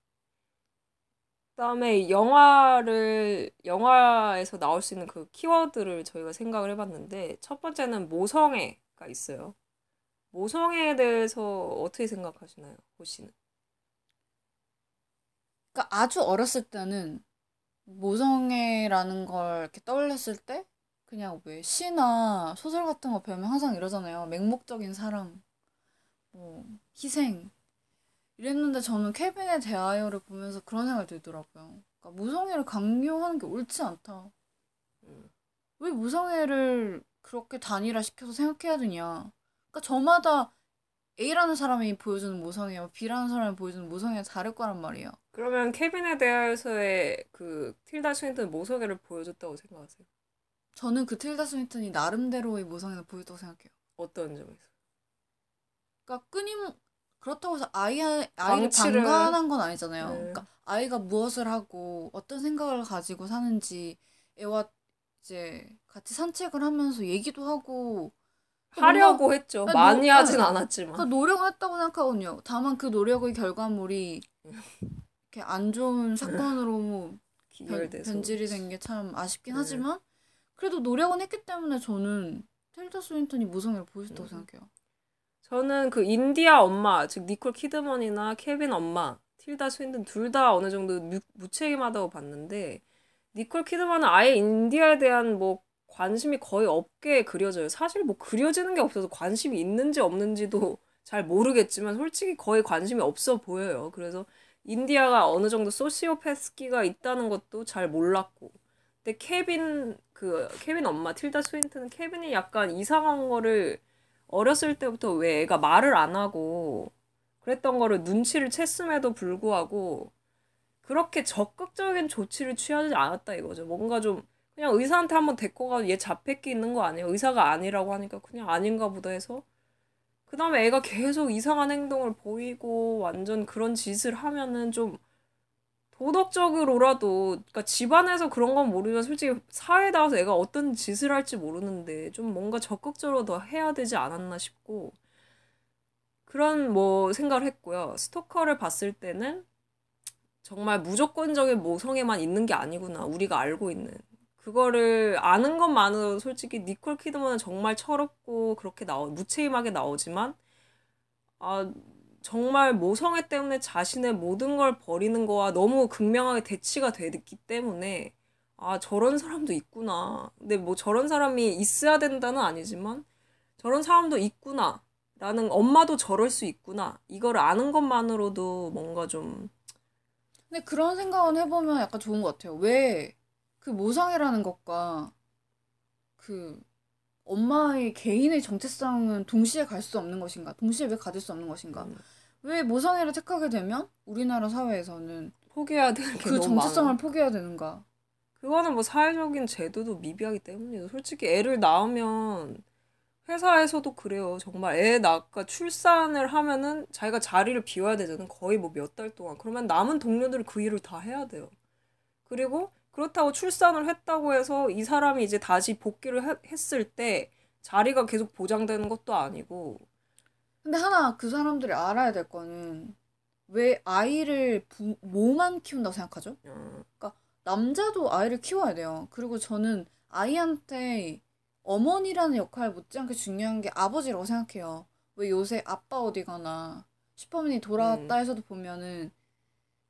그다음에 영화를 영화에서 나올 수 있는 그 키워드를 저희가 생각을 해봤는데 첫 번째는 모성애가 있어요. 모성애에 대해서 어떻게 생각하시나요, 호 씨는? 그러니까 아주 어렸을 때는 모성애라는 걸 이렇게 떠올렸을 때 그냥 왜 시나 소설 같은 거 배우면 항상 이러잖아요. 맹목적인 사랑, 뭐 희생 이랬는데 저는 케빈에 대하여를 보면서 그런 생각이 들더라고요. 그러니까 모성애를 강요하는 게 옳지 않다. 음. 왜 모성애를 그렇게 단일화 시켜서 생각해야 되냐? 그러니까 저마다 A라는 사람이 보여주는 모성애와 B라는 사람이 보여주는 모성애가 다를 거란 말이에요. 그러면 케빈에 대해서의 그 틸다 스윈튼 모성애를 보여줬다고 생각하세요? 저는 그 틸다 스윈턴이 나름대로의 모성애를 보였다고 생각해요. 어떤 점에서? 그러니까 끊임 그렇다고 해서 아이 아이를 방치를- 방관한 건 아니잖아요. 네. 그러니까 아이가 무엇을 하고 어떤 생각을 가지고 사는지 애와 이제 같이 산책을 하면서 얘기도 하고 하려고 했죠. 아, 많이 노- 하진 아, 않았지만. 그 노력을 했다고 생각하거든요. 다만 그 노력의 결과물이 이렇게 안 좋은 사건으로 변, 귀결돼서. 변질이 된 게 참 아쉽긴 네. 하지만 그래도 노력은 했기 때문에 저는 틸다 스윈턴이 모성애를 보여줬다고 음. 생각해요. 저는 그 인디아 엄마, 즉 니콜 키드먼이나 케빈 엄마, 틸다 스윈튼 둘다 어느 정도 무, 무책임하다고 봤는데 니콜 키드먼은 아예 인디아에 대한 뭐 관심이 거의 없게 그려져요. 사실 뭐 그려지는 게 없어서 관심이 있는지 없는지도 잘 모르겠지만 솔직히 거의 관심이 없어 보여요. 그래서 인디아가 어느 정도 소시오패스기가 있다는 것도 잘 몰랐고. 근데 케빈 그 케빈 엄마 틸다 스윈튼은 케빈이 약간 이상한 거를 어렸을 때부터 왜 애가 말을 안 하고 그랬던 거를 눈치를 챘음에도 불구하고 그렇게 적극적인 조치를 취하지 않았다 이거죠. 뭔가 좀 그냥 의사한테 한번 데리고 가서 얘 자폐기 있는 거 아니에요? 의사가 아니라고 하니까 그냥 아닌가 보다 해서 그 다음에 애가 계속 이상한 행동을 보이고 완전 그런 짓을 하면은 좀 도덕적으로라도 그러니까 집안에서 그런 건 모르지만 솔직히 사회에 나와서 애가 어떤 짓을 할지 모르는데 좀 뭔가 적극적으로 더 해야 되지 않았나 싶고 그런 뭐 생각을 했고요. 스토커를 봤을 때는 정말 무조건적인 모성애만 있는 게 아니구나. 우리가 알고 있는. 그거를 아는 것만으로 솔직히 니콜 키드먼은 정말 철없고 그렇게 나오 무책임하게 나오지만 아 정말 모성애 때문에 자신의 모든 걸 버리는 거와 너무 극명하게 대치가 되기 때문에 아 저런 사람도 있구나. 근데 뭐 저런 사람이 있어야 된다는 아니지만 저런 사람도 있구나. 라는 엄마도 저럴 수 있구나. 이걸 아는 것만으로도 뭔가 좀 근데 그런 생각은 해보면 약간 좋은 것 같아요. 왜 그 모성애라는 것과 그 엄마의 개인의 정체성은 동시에 갈 수 없는 것인가? 동시에 왜 가질 수 없는 것인가? 음, 왜 모성애를 택하게 되면 우리나라 사회에서는 포기해야 되는 게그 정체성을 많아. 포기해야 되는가? 그거는 뭐 사회적인 제도도 미비하기 때문이죠. 솔직히 애를 낳으면 회사에서도 그래요. 정말 애 낳고 출산을 하면은 자기가 자리를 비워야 되잖아요. 거의 뭐 몇 달 동안. 그러면 남은 동료들이 그 일을 다 해야 돼요. 그리고 그렇다고 출산을 했다고 해서 이 사람이 이제 다시 복귀를 해- 했을 때 자리가 계속 보장되는 것도 아니고 근데 하나 그 사람들이 알아야 될 거는 왜 아이를 부, 모만 키운다고 생각하죠? 어, 남자도 아이를 키워야 돼요. 그리고 저는 아이한테 어머니라는 역할 못지않게 중요한 게 아버지라고 생각해요. 왜 요새 아빠 어디 가나 슈퍼맨이 돌아왔다 음. 해서도 보면은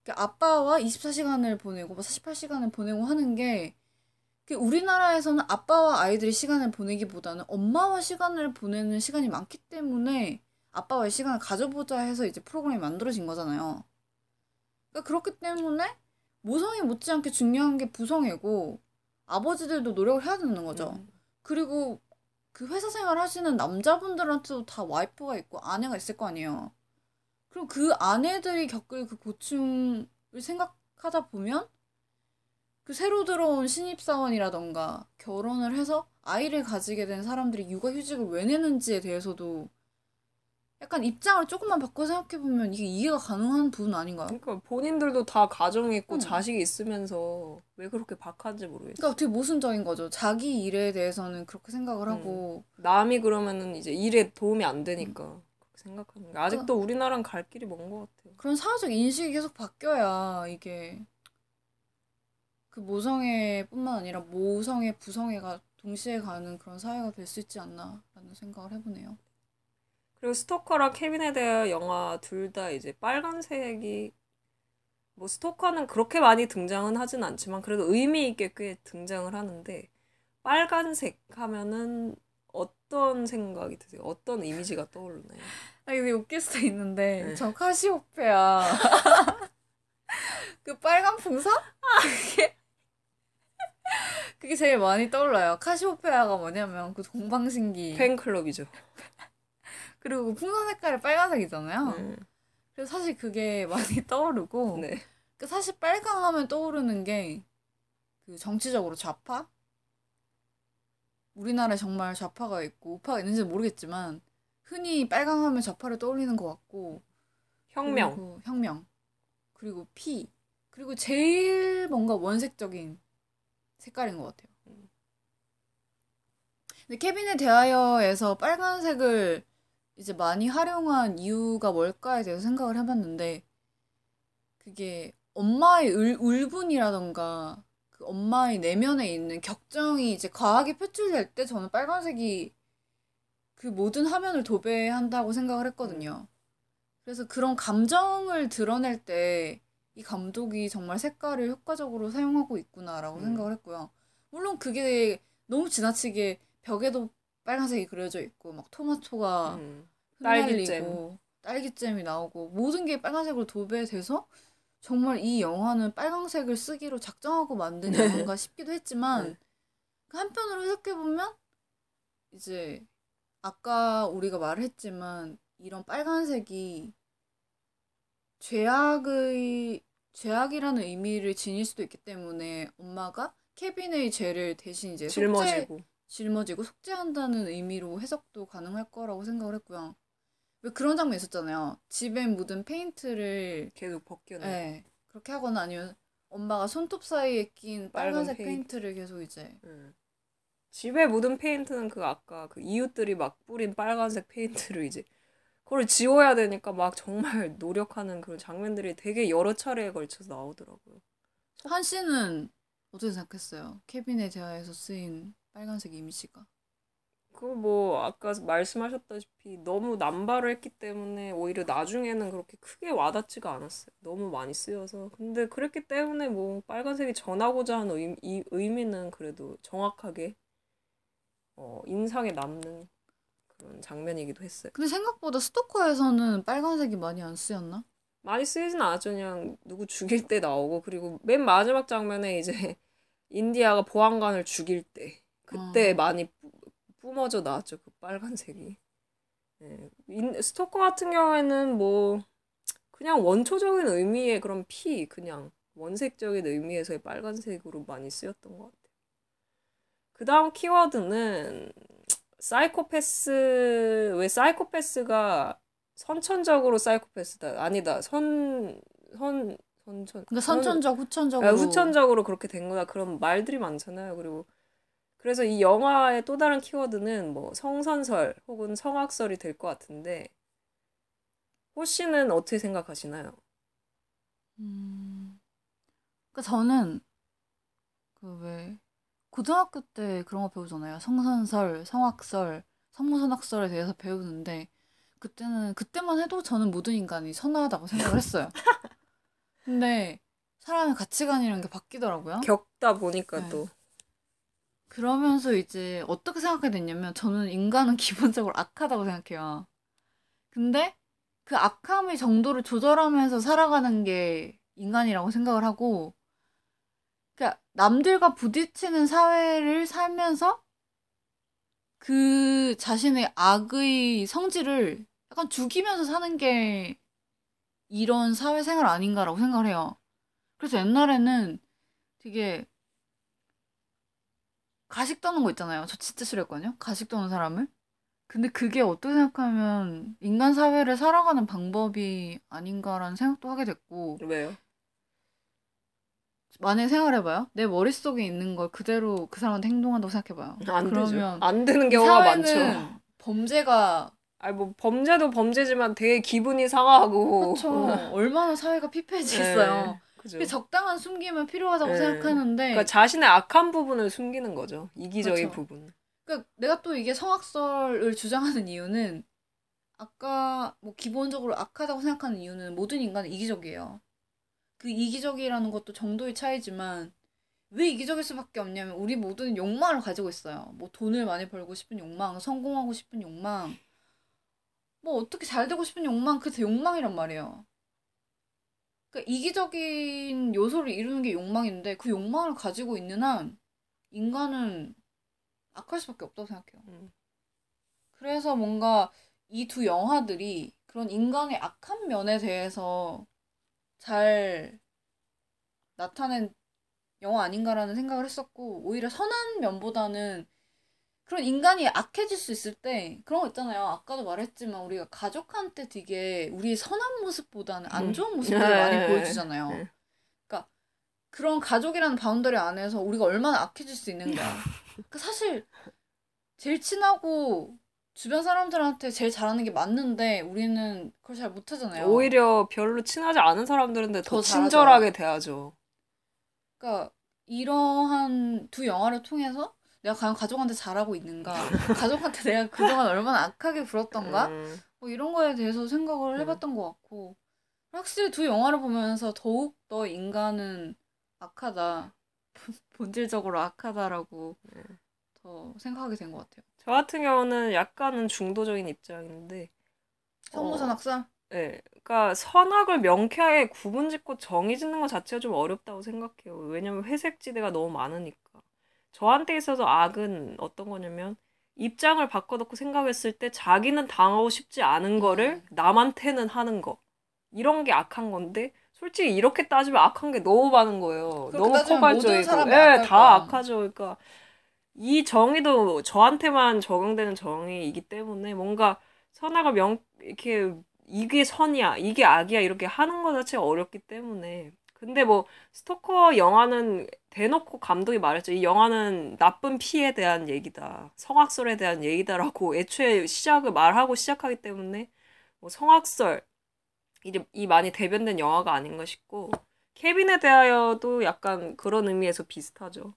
그 아빠와 24시간을 보내고 뭐 48시간을 보내고 하는 게그 우리나라에서는 아빠와 아이들이 시간을 보내기보다는 엄마와 시간을 보내는 시간이 많기 때문에 아빠와의 시간을 가져보자 해서 이제 프로그램이 만들어진 거잖아요. 그러니까 그렇기 때문에 모성애 못지않게 중요한 게 부성애고 아버지들도 노력을 해야 되는 거죠. 음. 그리고 그 회사 생활 하시는 남자분들한테도 다 와이프가 있고 아내가 있을 거 아니에요. 그럼 그 아내들이 겪을 그 고충을 생각하다 보면 그 새로 들어온 신입사원이라던가 결혼을 해서 아이를 가지게 된 사람들이 육아휴직을 왜 내는지에 대해서도 약간 입장을 조금만 바꿔 생각해 보면 이게 이해가 가능한 부분 아닌가요? 그러니까 본인들도 다 가정이 있고 응. 자식이 있으면서 왜 그렇게 박한지 모르겠어. 그러니까 되게 모순적인 거죠. 자기 일에 대해서는 그렇게 생각을 음. 하고 남이 그러면은 이제 일에 도움이 안 되니까 그렇게 생각하는 게 그러니까 아직도 우리나라는 갈 길이 먼 것 같아요. 그런 사회적 인식이 계속 바뀌어야 이게 그 모성애뿐만 아니라 모성애, 부성애가 동시에 가는 그런 사회가 될 수 있지 않나라는 생각을 해보네요. 그리고 스토커랑 케빈에 대한 영화 둘 다 이제 빨간색이 뭐 스토커는 그렇게 많이 등장은 하진 않지만 그래도 의미 있게 꽤 등장을 하는데 빨간색 하면은 어떤 생각이 드세요? 어떤 이미지가 떠오르나요? 아, 이게 웃길 수도 있는데 네. 저 카시오페아 그 빨간 풍선? 그게 그게 제일 많이 떠올라요. 카시오페아가 뭐냐면 그 동방신기 팬클럽이죠. 그리고 그 풍선 색깔이 빨간색이잖아요. 음, 그래서 사실 그게 많이 떠오르고 네. 그 사실 빨강 하면 떠오르는 게 그 정치적으로 좌파? 우리나라에 정말 좌파가 있고 우파가 있는지 는 모르겠지만 흔히 빨강 하면 좌파를 떠올리는 것 같고 혁명. 그리고 혁명 그리고 피 그리고 제일 뭔가 원색적인 색깔인 것 같아요. 근데 케빈에 대하여에서 빨간색을 이제 많이 활용한 이유가 뭘까에 대해서 생각을 해봤는데 그게 엄마의 울, 울분이라던가 그 엄마의 내면에 있는 격정이 이제 과하게 표출될 때 저는 빨간색이 그 모든 화면을 도배한다고 생각을 했거든요. 그래서 그런 감정을 드러낼 때 이 감독이 정말 색깔을 효과적으로 사용하고 있구나라고 음. 생각을 했고요. 물론 그게 너무 지나치게 벽에도 빨간색이 그려져 있고 막 토마토가 음. 흩날리고 딸기잼. 딸기잼이 나오고 모든 게 빨간색으로 도배돼서 정말 이 영화는 빨간색을 쓰기로 작정하고 만든 영화인가 싶기도 했지만 네. 그 한편으로 해석해 보면 이제 아까 우리가 말했지만 이런 빨간색이 죄악의 죄악이라는 의미를 지닐 수도 있기 때문에 엄마가 케빈의 죄를 대신 이제 속죄, 짊어지고. 짊어지고 속죄한다는 의미로 해석도 가능할 거라고 생각을 했고요. 왜 그런 장면 있었잖아요. 집에 묻은 페인트를 계속 벗겨내. 네, 그렇게 하거나 아니면 엄마가 손톱 사이에 낀 빨간 빨간색 페인트. 페인트를 계속 이제 음. 집에 묻은 페인트는 그 아까 그 이웃들이 막 뿌린 빨간색 페인트를 이제 그걸 지워야 되니까 막 정말 노력하는 그런 장면들이 되게 여러 차례에 걸쳐서 나오더라고요. 한 씨는 어떻게 생각했어요? 케빈에 대하여서 쓰인 빨간색 이미지가. 그 뭐 아까 말씀하셨다시피 너무 남발을 했기 때문에 오히려 나중에는 그렇게 크게 와닿지가 않았어요. 너무 많이 쓰여서. 근데 그랬기 때문에 뭐 빨간색이 전하고자 하는 의, 이 의미는 그래도 정확하게 어, 인상에 남는 그런 장면이기도 했어요. 근데 생각보다 스토커에서는 빨간색이 많이 안 쓰였나? 많이 쓰이진 않았죠. 그냥 누구 죽일 때 나오고 그리고 맨 마지막 장면에 이제 인디아가 보안관을 죽일 때 그때 어. 많이 뿜- 뿜어져 나왔죠. 그 빨간색이. 네. 인- 스토커 같은 경우에는 뭐 그냥 원초적인 의미의 그런 피 그냥 원색적인 의미에서의 빨간색으로 많이 쓰였던 것 같아요. 그 다음 키워드는 사이코패스 왜 사이코패스가 선천적으로 사이코패스다 아니다 선 선 선천 그러니까 선천적, 후천적으로. 아, 후천적으로 그렇게 된 거다 그런 말들이 많잖아요 그리고 그래서 이 영화의 또 다른 키워드는 뭐 성선설 혹은 성악설이 될 것 같은데 호 씨는 어떻게 생각하시나요? 음. 그러니까 저는 그 왜 고등학교 때 그런 거 배우잖아요. 성선설, 성악설, 성모선악설에 대해서 배우는데 그때는 그때만 해도 저는 모든 인간이 선하다고 생각을 했어요. 근데 사람의 가치관이라는 게 바뀌더라고요. 겪다 보니까 네. 또 그러면서 이제 어떻게 생각하게 됐냐면 저는 인간은 기본적으로 악하다고 생각해요. 근데 그 악함의 정도를 조절하면서 살아가는 게 인간이라고 생각을 하고 남들과 부딪히는 사회를 살면서 그 자신의 악의 성질을 약간 죽이면서 사는 게 이런 사회생활 아닌가라고 생각을 해요. 그래서 옛날에는 되게 가식 떠는 거 있잖아요. 저 진짜 싫어했거든요. 가식 떠는 사람을. 근데 그게 어떻게 생각하면 인간 사회를 살아가는 방법이 아닌가라는 생각도 하게 됐고 왜요? 만약에 생각해봐요. 내 머릿속에 있는 걸 그대로 그 사람한테 행동한다고 생각해봐요. 안 되죠. 그러면 안 되는 이 경우가 많죠. 범죄가 아니 뭐 범죄도 범죄지만 되게 기분이 상하고. 그렇죠. 얼마나 사회가 피폐해지겠어요. 네, 그죠. 적당한 숨김은 필요하다고 네. 생각하는데 그러니까 자신의 악한 부분을 숨기는 거죠. 이기적인 그렇죠. 부분. 그러니까 내가 또 이게 성악설을 주장하는 이유는 아까 뭐 기본적으로 악하다고 생각하는 이유는 모든 인간은 이기적이에요. 그 이기적이라는 것도 정도의 차이지만 왜 이기적일 수밖에 없냐면 우리 모두는 욕망을 가지고 있어요. 뭐 돈을 많이 벌고 싶은 욕망, 성공하고 싶은 욕망, 뭐 어떻게 잘 되고 싶은 욕망, 그게 욕망이란 말이에요. 그러니까 이기적인 요소를 이루는 게 욕망인데 그 욕망을 가지고 있는 한 인간은 악할 수밖에 없다고 생각해요. 음. 그래서 뭔가 이 두 영화들이 그런 인간의 악한 면에 대해서 잘 나타낸 영화 아닌가라는 생각을 했었고 오히려 선한 면보다는 그런 인간이 악해질 수 있을 때 그런 거 있잖아요. 아까도 말했지만 우리가 가족한테 되게 우리의 선한 모습보다는 안 음. 좋은 모습들을 네. 많이 보여주잖아요. 네. 그러니까 그런 가족이라는 boundary 안에서 우리가 얼마나 악해질 수 있는가. 그러니까 사실 제일 친하고 주변 사람들한테 제일 잘하는 게 맞는데 우리는 그걸 잘 못하잖아요. 오히려 별로 친하지 않은 사람들인데 더, 더. 친절하게 대하죠. 그러니까 이러한 두 영화를 통해서 내가 과연 가족한테 잘하고 있는가, 가족한테 내가 그동안 얼마나 악하게 굴었던가, 음, 뭐 이런 거에 대해서 생각을 음. 해봤던 것 같고 확실히 두 영화를 보면서 더욱 더 인간은 악하다, 본- 본질적으로 악하다라고 네. 더 생각하게 된 것 같아요. 저 같은 경우는 약간은 중도적인 입장인데, 성모선 어, 학살? 예, 그러니까 선악을 명쾌하게 구분짓고 정의 짓는 것 자체가 좀 어렵다고 생각해요. 왜냐면 회색지대가 너무 많으니까. 저한테 있어서 악은 어떤 거냐면 입장을 바꿔놓고 생각했을 때 자기는 당하고 싶지 않은 거를 남한테는 하는 거. 이런 게 악한 건데 솔직히 이렇게 따지면 악한 게 너무 많은 거예요. 너무 포괄적이고. 예, 다. 악하죠. 그러니까 이 정의도 저한테만 적용되는 정의이기 때문에 뭔가 선악을 명 이렇게 이게 선이야, 이게 악이야 이렇게 하는 것 자체가 어렵기 때문에. 근데 뭐 스토커 영화는 대놓고 감독이 말했죠. 이 영화는 나쁜 피에 대한 얘기다. 성악설에 대한 얘기다라고 애초에 시작을 말하고 시작하기 때문에 뭐 성악설 이, 이 많이 대변된 영화가 아닌가 싶고 케빈에 대하여도 약간 그런 의미에서 비슷하죠.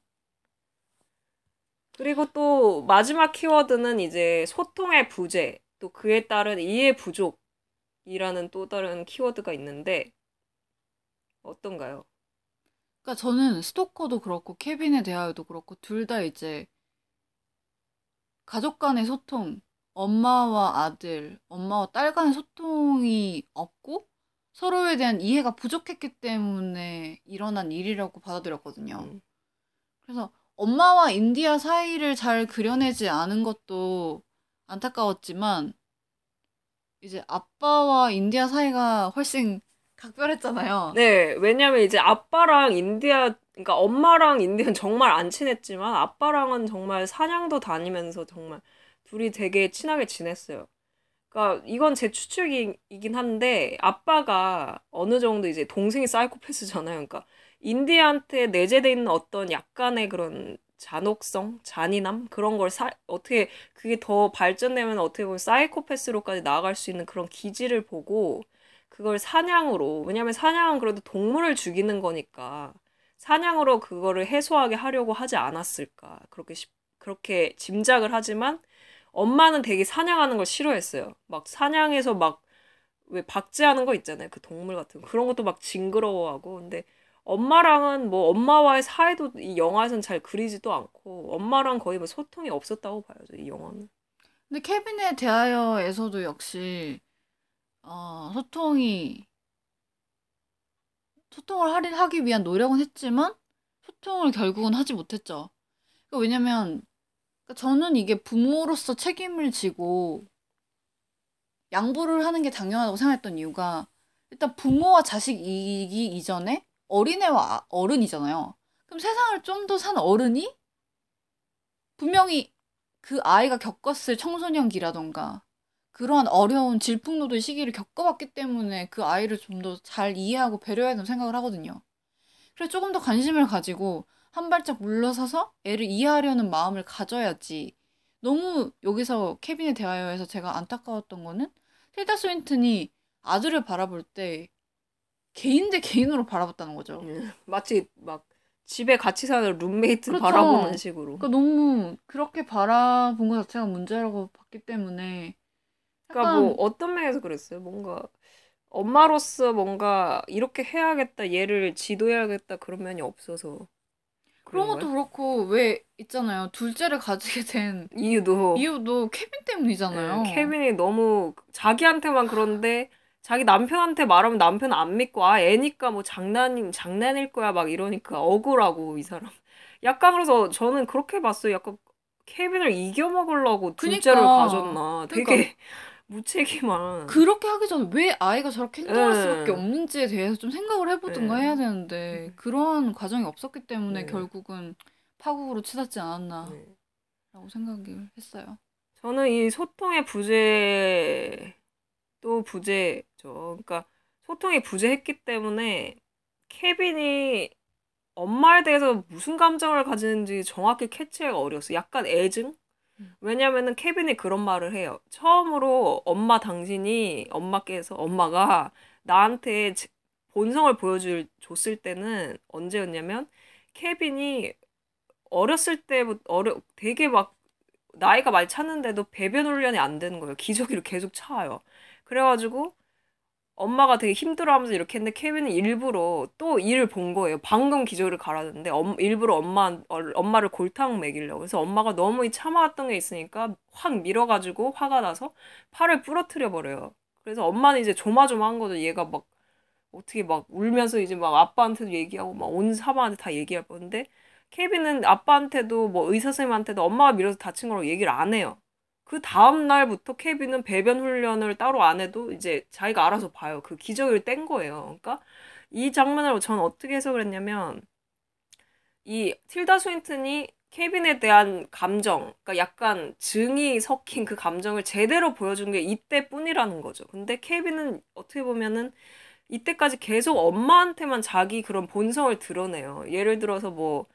그리고 또 마지막 키워드는 이제 소통의 부재, 또 그에 따른 이해 부족이라는 또 다른 키워드가 있는데 어떤가요? 그러니까 저는 스토커도 그렇고 케빈에 대하여도 그렇고 둘 다 이제 가족 간의 소통, 엄마와 아들, 엄마와 딸 간의 소통이 없고 서로에 대한 이해가 부족했기 때문에 일어난 일이라고 받아들였거든요. 음. 그래서 엄마와 인디아 사이를 잘 그려내지 않은 것도 안타까웠지만 이제 아빠와 인디아 사이가 훨씬 각별했잖아요. 네, 왜냐면 이제 아빠랑 인디아, 그러니까 엄마랑 인디아는 정말 안 친했지만 아빠랑은 정말 사냥도 다니면서 정말 둘이 되게 친하게 지냈어요. 그러니까 이건 제 추측이긴 한데 아빠가 어느 정도 이제 동생이 사이코패스잖아요. 그러니까 인디한테 내재돼 있는 어떤 약간의 그런 잔혹성, 잔인함 그런 걸 사, 어떻게 그게 더 발전되면 어떻게 보면 사이코패스로까지 나아갈 수 있는 그런 기질을 보고 그걸 사냥으로 왜냐면 사냥은 그래도 동물을 죽이는 거니까 사냥으로 그거를 해소하게 하려고 하지 않았을까 그렇게 시- 그렇게 짐작을 하지만 엄마는 되게 사냥하는 걸 싫어했어요. 막 사냥해서 막 왜 박제하는 거 있잖아요. 그 동물 같은 거. 그런 것도 막 징그러워하고. 근데 엄마랑은 뭐 엄마와의 사이도 이 영화에선 잘 그리지도 않고 엄마랑 거의 뭐 소통이 없었다고 봐야죠. 이 영화는. 근데 케빈에 대하여에서도 역시 어, 소통이 소통을 하기 위한 노력은 했지만 소통을 결국은 하지 못했죠. 그러니까 왜냐면 그러니까 저는 이게 부모로서 책임을 지고 양보를 하는 게 당연하다고 생각했던 이유가 일단 부모와 자식이기 이전에 어린애와 아- 어른이잖아요. 그럼 세상을 좀 더 산 어른이 분명히 그 아이가 겪었을 청소년기라던가 그러한 어려운 질풍노도의 시기를 겪어봤기 때문에 그 아이를 좀 더 잘 이해하고 배려해야 된다고 생각을 하거든요. 그래서 조금 더 관심을 가지고 한 발짝 물러서서 애를 이해하려는 마음을 가져야지. 너무 여기서 케빈에 대하여에서 제가 안타까웠던 거는 틸다 스윈튼이 아들을 바라볼 때 개인 대 개인으로 바라봤다는 거죠. 음, 마치 막 집에 같이 사는 룸메이트 그렇죠. 바라보는 식으로. 그러니까 너무 그렇게 바라본 것 자체가 문제라고 봤기 때문에 그러니까 뭐 어떤 면에서 그랬어요. 뭔가 엄마로서 뭔가 이렇게 해야겠다, 얘를 지도해야겠다 그런 면이 없어서 그런 그런 것도? 그렇고 왜 있잖아요. 둘째를 가지게 된 이유도 이유도 케빈 때문이잖아요. 네, 케빈이 너무 자기한테만 그런데 자기 남편한테 말하면 남편 안 믿고 아 애니까 뭐 장난임 장난일 거야 막 이러니까 억울하고 이 사람. 약간 그래서 저는 그렇게 봤어요. 약간 케빈을 이겨 먹으려고 둘째를 그니까. 가졌나. 되게 그니까. 무책임한. 그렇게 하기 전에 왜 아이가 저렇게 행동할 네. 수밖에 없는지에 대해서 좀 생각을 해보든가 네. 해야 되는데 그런 과정이 없었기 때문에 네. 결국은 파국으로 치닫지 않았나라고 네. 생각을 했어요. 저는 이 소통의 부재 또 부재 죠. 그러니까 소통이 부재했기 때문에 케빈이 엄마에 대해서 무슨 감정을 가지는지 정확히 캐치하기가 어려웠어요. 약간 애증? 음. 왜냐면은 케빈이 그런 말을 해요. 처음으로 엄마 당신이 엄마께서 엄마가 나한테 제- 본성을 보여줄 줬을 때는 언제였냐면 케빈이 어렸을 때부터 어려 되게 막 나이가 많이 찼는데도 배변 훈련이 안 되는 거예요. 기저귀를 계속 차요. 그래가지고 엄마가 되게 힘들어하면서 이렇게 했는데 케빈은 일부러 또 일을 본 거예요. 방금 기저귀를 갈았는데 엄- 일부러 엄마 어- 엄마를 골탕 먹이려고. 그래서 엄마가 너무 이 참아왔던 게 있으니까 확 밀어가지고 화가 나서 팔을 부러뜨려 버려요. 그래서 엄마는 이제 조마조마한 거죠. 얘가 막 어떻게 막 울면서 이제 막 아빠한테도 얘기하고 막 온 사람한테 다 얘기할 건데 케빈은 아빠한테도 뭐 의사 선생님한테도 엄마가 밀어서 다친 거라고 얘기를 안 해요. 그 다음 날부터 케빈은 배변 훈련을 따로 안 해도 이제 자기가 알아서 봐요. 그 기저귀를 뗀 거예요. 그러니까 이 장면을 저는 어떻게 해석을 했냐면 이 틸다 스윈튼이 케빈에 대한 감정, 그러니까 약간 증이 섞인 그 감정을 제대로 보여준 게 이때뿐이라는 거죠. 근데 케빈은 어떻게 보면은 이때까지 계속 엄마한테만 자기 그런 본성을 드러내요. 예를 들어서 뭐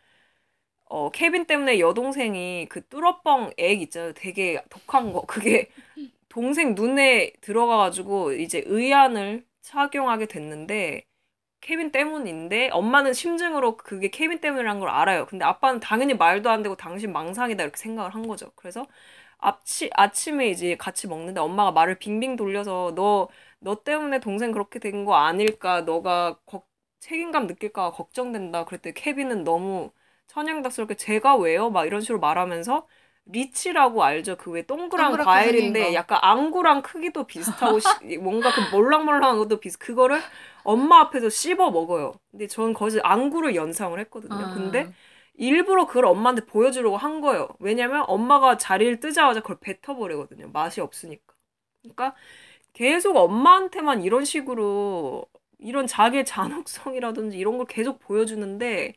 어, 케빈 때문에 여동생이 그 뚜러뻥 액 있잖아요. 되게 독한 거. 그게 동생 눈에 들어가가지고 이제 의안을 착용하게 됐는데 케빈 때문인데 엄마는 심증으로 그게 케빈 때문이라는 걸 알아요. 근데 아빠는 당연히 말도 안 되고 당신 망상이다 이렇게 생각을 한 거죠. 그래서 아치, 아침에 이제 같이 먹는데 엄마가 말을 빙빙 돌려서 너, 너 때문에 동생 그렇게 된 거 아닐까? 너가 걱- 책임감 느낄까 걱정된다. 그랬더니 케빈은 너무 천연덕스럽게 제가 왜요? 막 이런 식으로 말하면서 리치라고 알죠? 그 왜 동그란 과일인데. 약간 앙구랑 크기도 비슷하고 시- 뭔가 그 몰랑몰랑한 것도 비슷. 그거를 엄마 앞에서 씹어 먹어요. 근데 저는 거기서 앙구를 연상을 했거든요. 아. 근데 일부러 그걸 엄마한테 보여주려고 한 거예요. 왜냐면 엄마가 자리를 뜨자마자 그걸 뱉어버리거든요. 맛이 없으니까. 그러니까 계속 엄마한테만 이런 식으로 이런 자기의 잔혹성이라든지 이런 걸 계속 보여주는데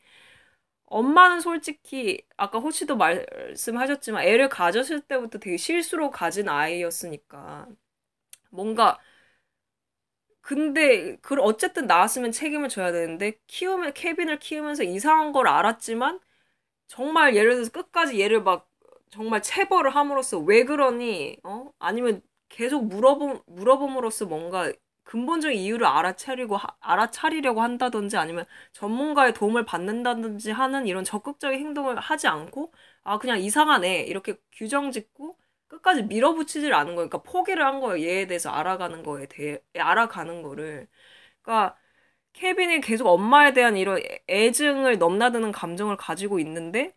엄마는 솔직히 아까 호치도 말씀하셨지만 애를 가졌을 때부터 되게 실수로 가진 아이였으니까 뭔가 근데 그 어쨌든 나왔으면 책임을 져야 되는데 키우면 케빈을 키우면서 이상한 걸 알았지만 정말 예를 들어서 끝까지 얘를 막 정말 체벌을 함으로써 왜 그러니? 어? 아니면 계속 물어봄 물어봄으로써 뭔가 근본적인 이유를 알아차리고 하- 알아차리려고 한다든지 아니면 전문가의 도움을 받는다든지 하는 이런 적극적인 행동을 하지 않고 아 그냥 이상한 애 이렇게 규정 짓고 끝까지 밀어붙이질 않은 거예요. 그러니까 포기를 한 거예요. 얘에 대해서 알아가는 거에 대해 알아가는 거를. 그러니까 케빈이 계속 엄마에 대한 이런 애- 애증을 넘나드는 감정을 가지고 있는데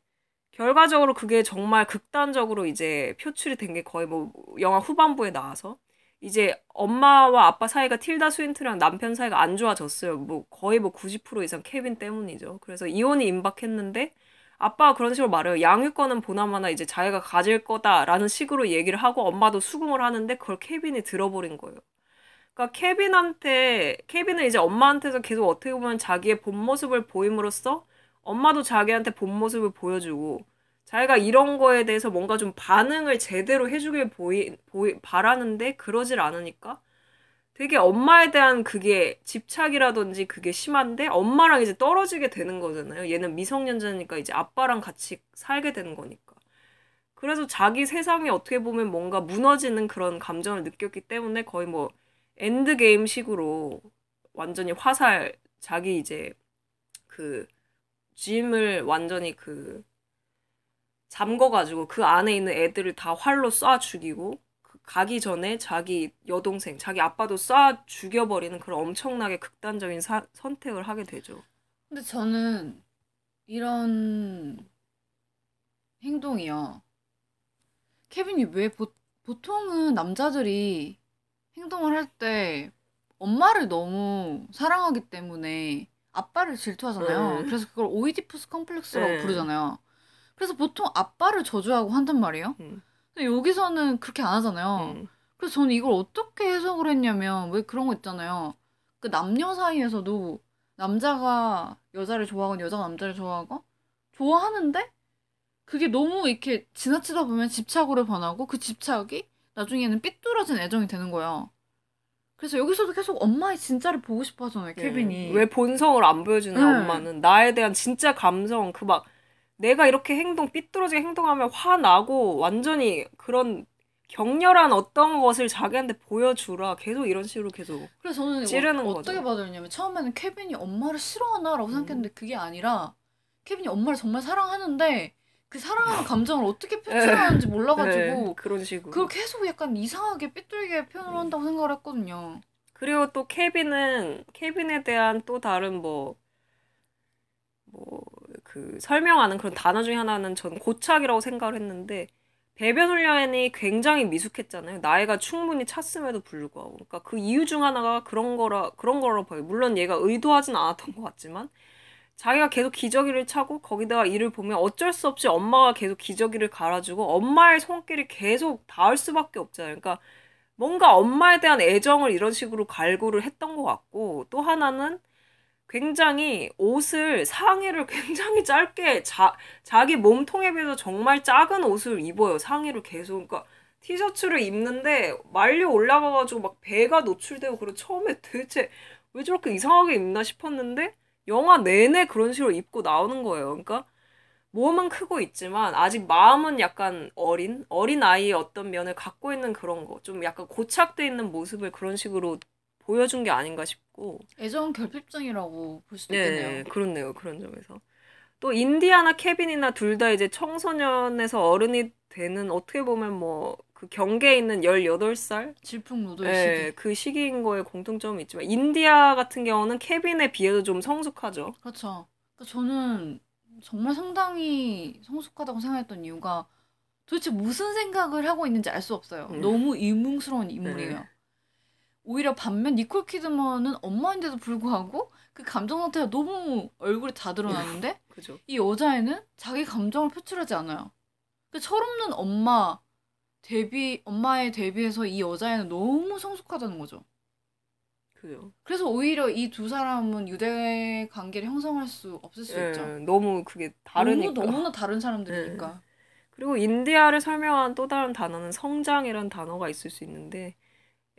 결과적으로 그게 정말 극단적으로 이제 표출이 된 게 거의 뭐 영화 후반부에 나와서 이제 엄마와 아빠 사이가 틸다 스윈트랑 남편 사이가 안 좋아졌어요. 뭐 거의 뭐 90% 이상 케빈 때문이죠. 그래서 이혼이 임박했는데 아빠가 그런 식으로 말해요. 양육권은 보나마나 이제 자기가 가질 거다라는 식으로 얘기를 하고 엄마도 수긍을 하는데 그걸 케빈이 들어버린 거예요. 그러니까 케빈한테 케빈은 이제 엄마한테서 계속 어떻게 보면 자기의 본 모습을 보임으로써 엄마도 자기한테 본 모습을 보여주고 자기가 이런 거에 대해서 뭔가 좀 반응을 제대로 해주길 보이, 보이, 바라는데 그러질 않으니까 되게 엄마에 대한 그게 집착이라든지 그게 심한데 엄마랑 이제 떨어지게 되는 거잖아요. 얘는 미성년자니까 이제 아빠랑 같이 살게 되는 거니까. 그래서 자기 세상에 어떻게 보면 뭔가 무너지는 그런 감정을 느꼈기 때문에 거의 뭐 endgame 식으로 완전히 화살, 자기 이제 그 짐을 완전히 그 잠궈가지고 그 안에 있는 애들을 다 활로 쏴 죽이고 그 가기 전에 자기 여동생, 자기 아빠도 쏴 죽여버리는 그런 엄청나게 극단적인 사- 선택을 하게 되죠. 근데 저는 이런 행동이요. 케빈이 왜 보, 보통은 남자들이 행동을 할 때 엄마를 너무 사랑하기 때문에 아빠를 질투하잖아요. 음. 그래서 그걸 오이디푸스 컴플렉스라고 음. 부르잖아요. 그래서 보통 아빠를 저주하고 한단 말이에요. 음. 근데 여기서는 그렇게 안 하잖아요. 음. 그래서 저는 이걸 어떻게 해석을 했냐면 왜 그런 거 있잖아요. 그 남녀 사이에서도 남자가 여자를 좋아하건 여자가 남자를 좋아하건 좋아하는데 그게 너무 이렇게 지나치다 보면 집착으로 변하고 그 집착이 나중에는 삐뚤어진 애정이 되는 거예요. 그래서 여기서도 계속 엄마의 진짜를 보고 싶어 하잖아요, 케빈이. 네. 왜 본성을 안 보여주는 네. 엄마는 나에 대한 진짜 감성 그 막 내가 이렇게 행동 삐뚤어지게 행동하면 화나고 완전히 그런 격렬한 어떤 것을 자기한테 보여주라 계속 이런 식으로 계속 그래서 저는 찌르는 어. 어떻게 받아들였냐면 처음에는 케빈이 엄마를 싫어하나라고 생각했는데 그게 아니라 케빈이 엄마를 정말 사랑하는데 그 사랑하는 감정을 어떻게 표출하는지 몰라가지고 네, 그런 식으로 그걸 계속 약간 이상하게 삐뚤게 표현을 한다고 생각을 했거든요. 그리고 또 케빈은 케빈에 대한 또 다른 뭐뭐 그 설명하는 그런 단어 중에 하나는 전 고착이라고 생각을 했는데 배변 훈련이 굉장히 미숙했잖아요. 나이가 충분히 찼음에도 불구하고. 그러니까 그 이유 중 하나가 그런 거라 그런 거라고 봐요. 물론 얘가 의도하진 않았던 것 같지만 자기가 계속 기저귀를 차고 거기다가 이를 보면 어쩔 수 없이 엄마가 계속 기저귀를 갈아주고 엄마의 손길이 계속 닿을 수밖에 없잖아요. 그러니까 뭔가 엄마에 대한 애정을 이런 식으로 갈구를 했던 것 같고 또 하나는 굉장히 옷을 상의를 굉장히 짧게 자, 자기 몸통에 비해서 정말 작은 옷을 입어요. 상의를 계속 그러니까 티셔츠를 입는데 말려 올라가가지고 막 배가 노출되고 그리고 처음에 도대체 왜 저렇게 이상하게 입나 싶었는데 영화 내내 그런 식으로 입고 나오는 거예요. 그러니까 몸은 크고 있지만 아직 마음은 약간 어린 어린 아이의 어떤 면을 갖고 있는 그런 거 좀 약간 고착돼 있는 모습을 그런 식으로 보여준 게 아닌가 싶고 애정 결핍증이라고 볼 수도 네, 있겠네요. 그렇네요. 그런 점에서. 또 인디아나 케빈이나 둘 다 이제 청소년에서 어른이 되는 어떻게 보면 뭐 그 경계에 있는 18살? 질풍노도의 네, 시기. 그 시기인 거에 공통점이 있지만 인디아 같은 경우는 케빈에 비해서 좀 성숙하죠. 그렇죠. 그러니까 저는 정말 상당히 성숙하다고 생각했던 이유가 도대체 무슨 생각을 하고 있는지 알 수 없어요. 음. 너무 이뭉스러운 인물이에요. 네. 오히려 반면 니콜 키드먼은 엄마인데도 불구하고 그 감정 상태가 너무 얼굴에 다 드러나는데 그죠. 이 여자애는 자기 감정을 표출하지 않아요. 그 철없는 엄마 데뷔 엄마에 대비해서 이 여자애는 너무 성숙하다는 거죠. 그죠. 그래서 오히려 이 두 사람은 유대 관계를 형성할 수 없을 수 예, 있죠. 너무 그게 다르니까. 너무 너무나 다른 사람들이니까. 그리고 인디아를 설명한 또 다른 단어는 성장이라는 단어가 있을 수 있는데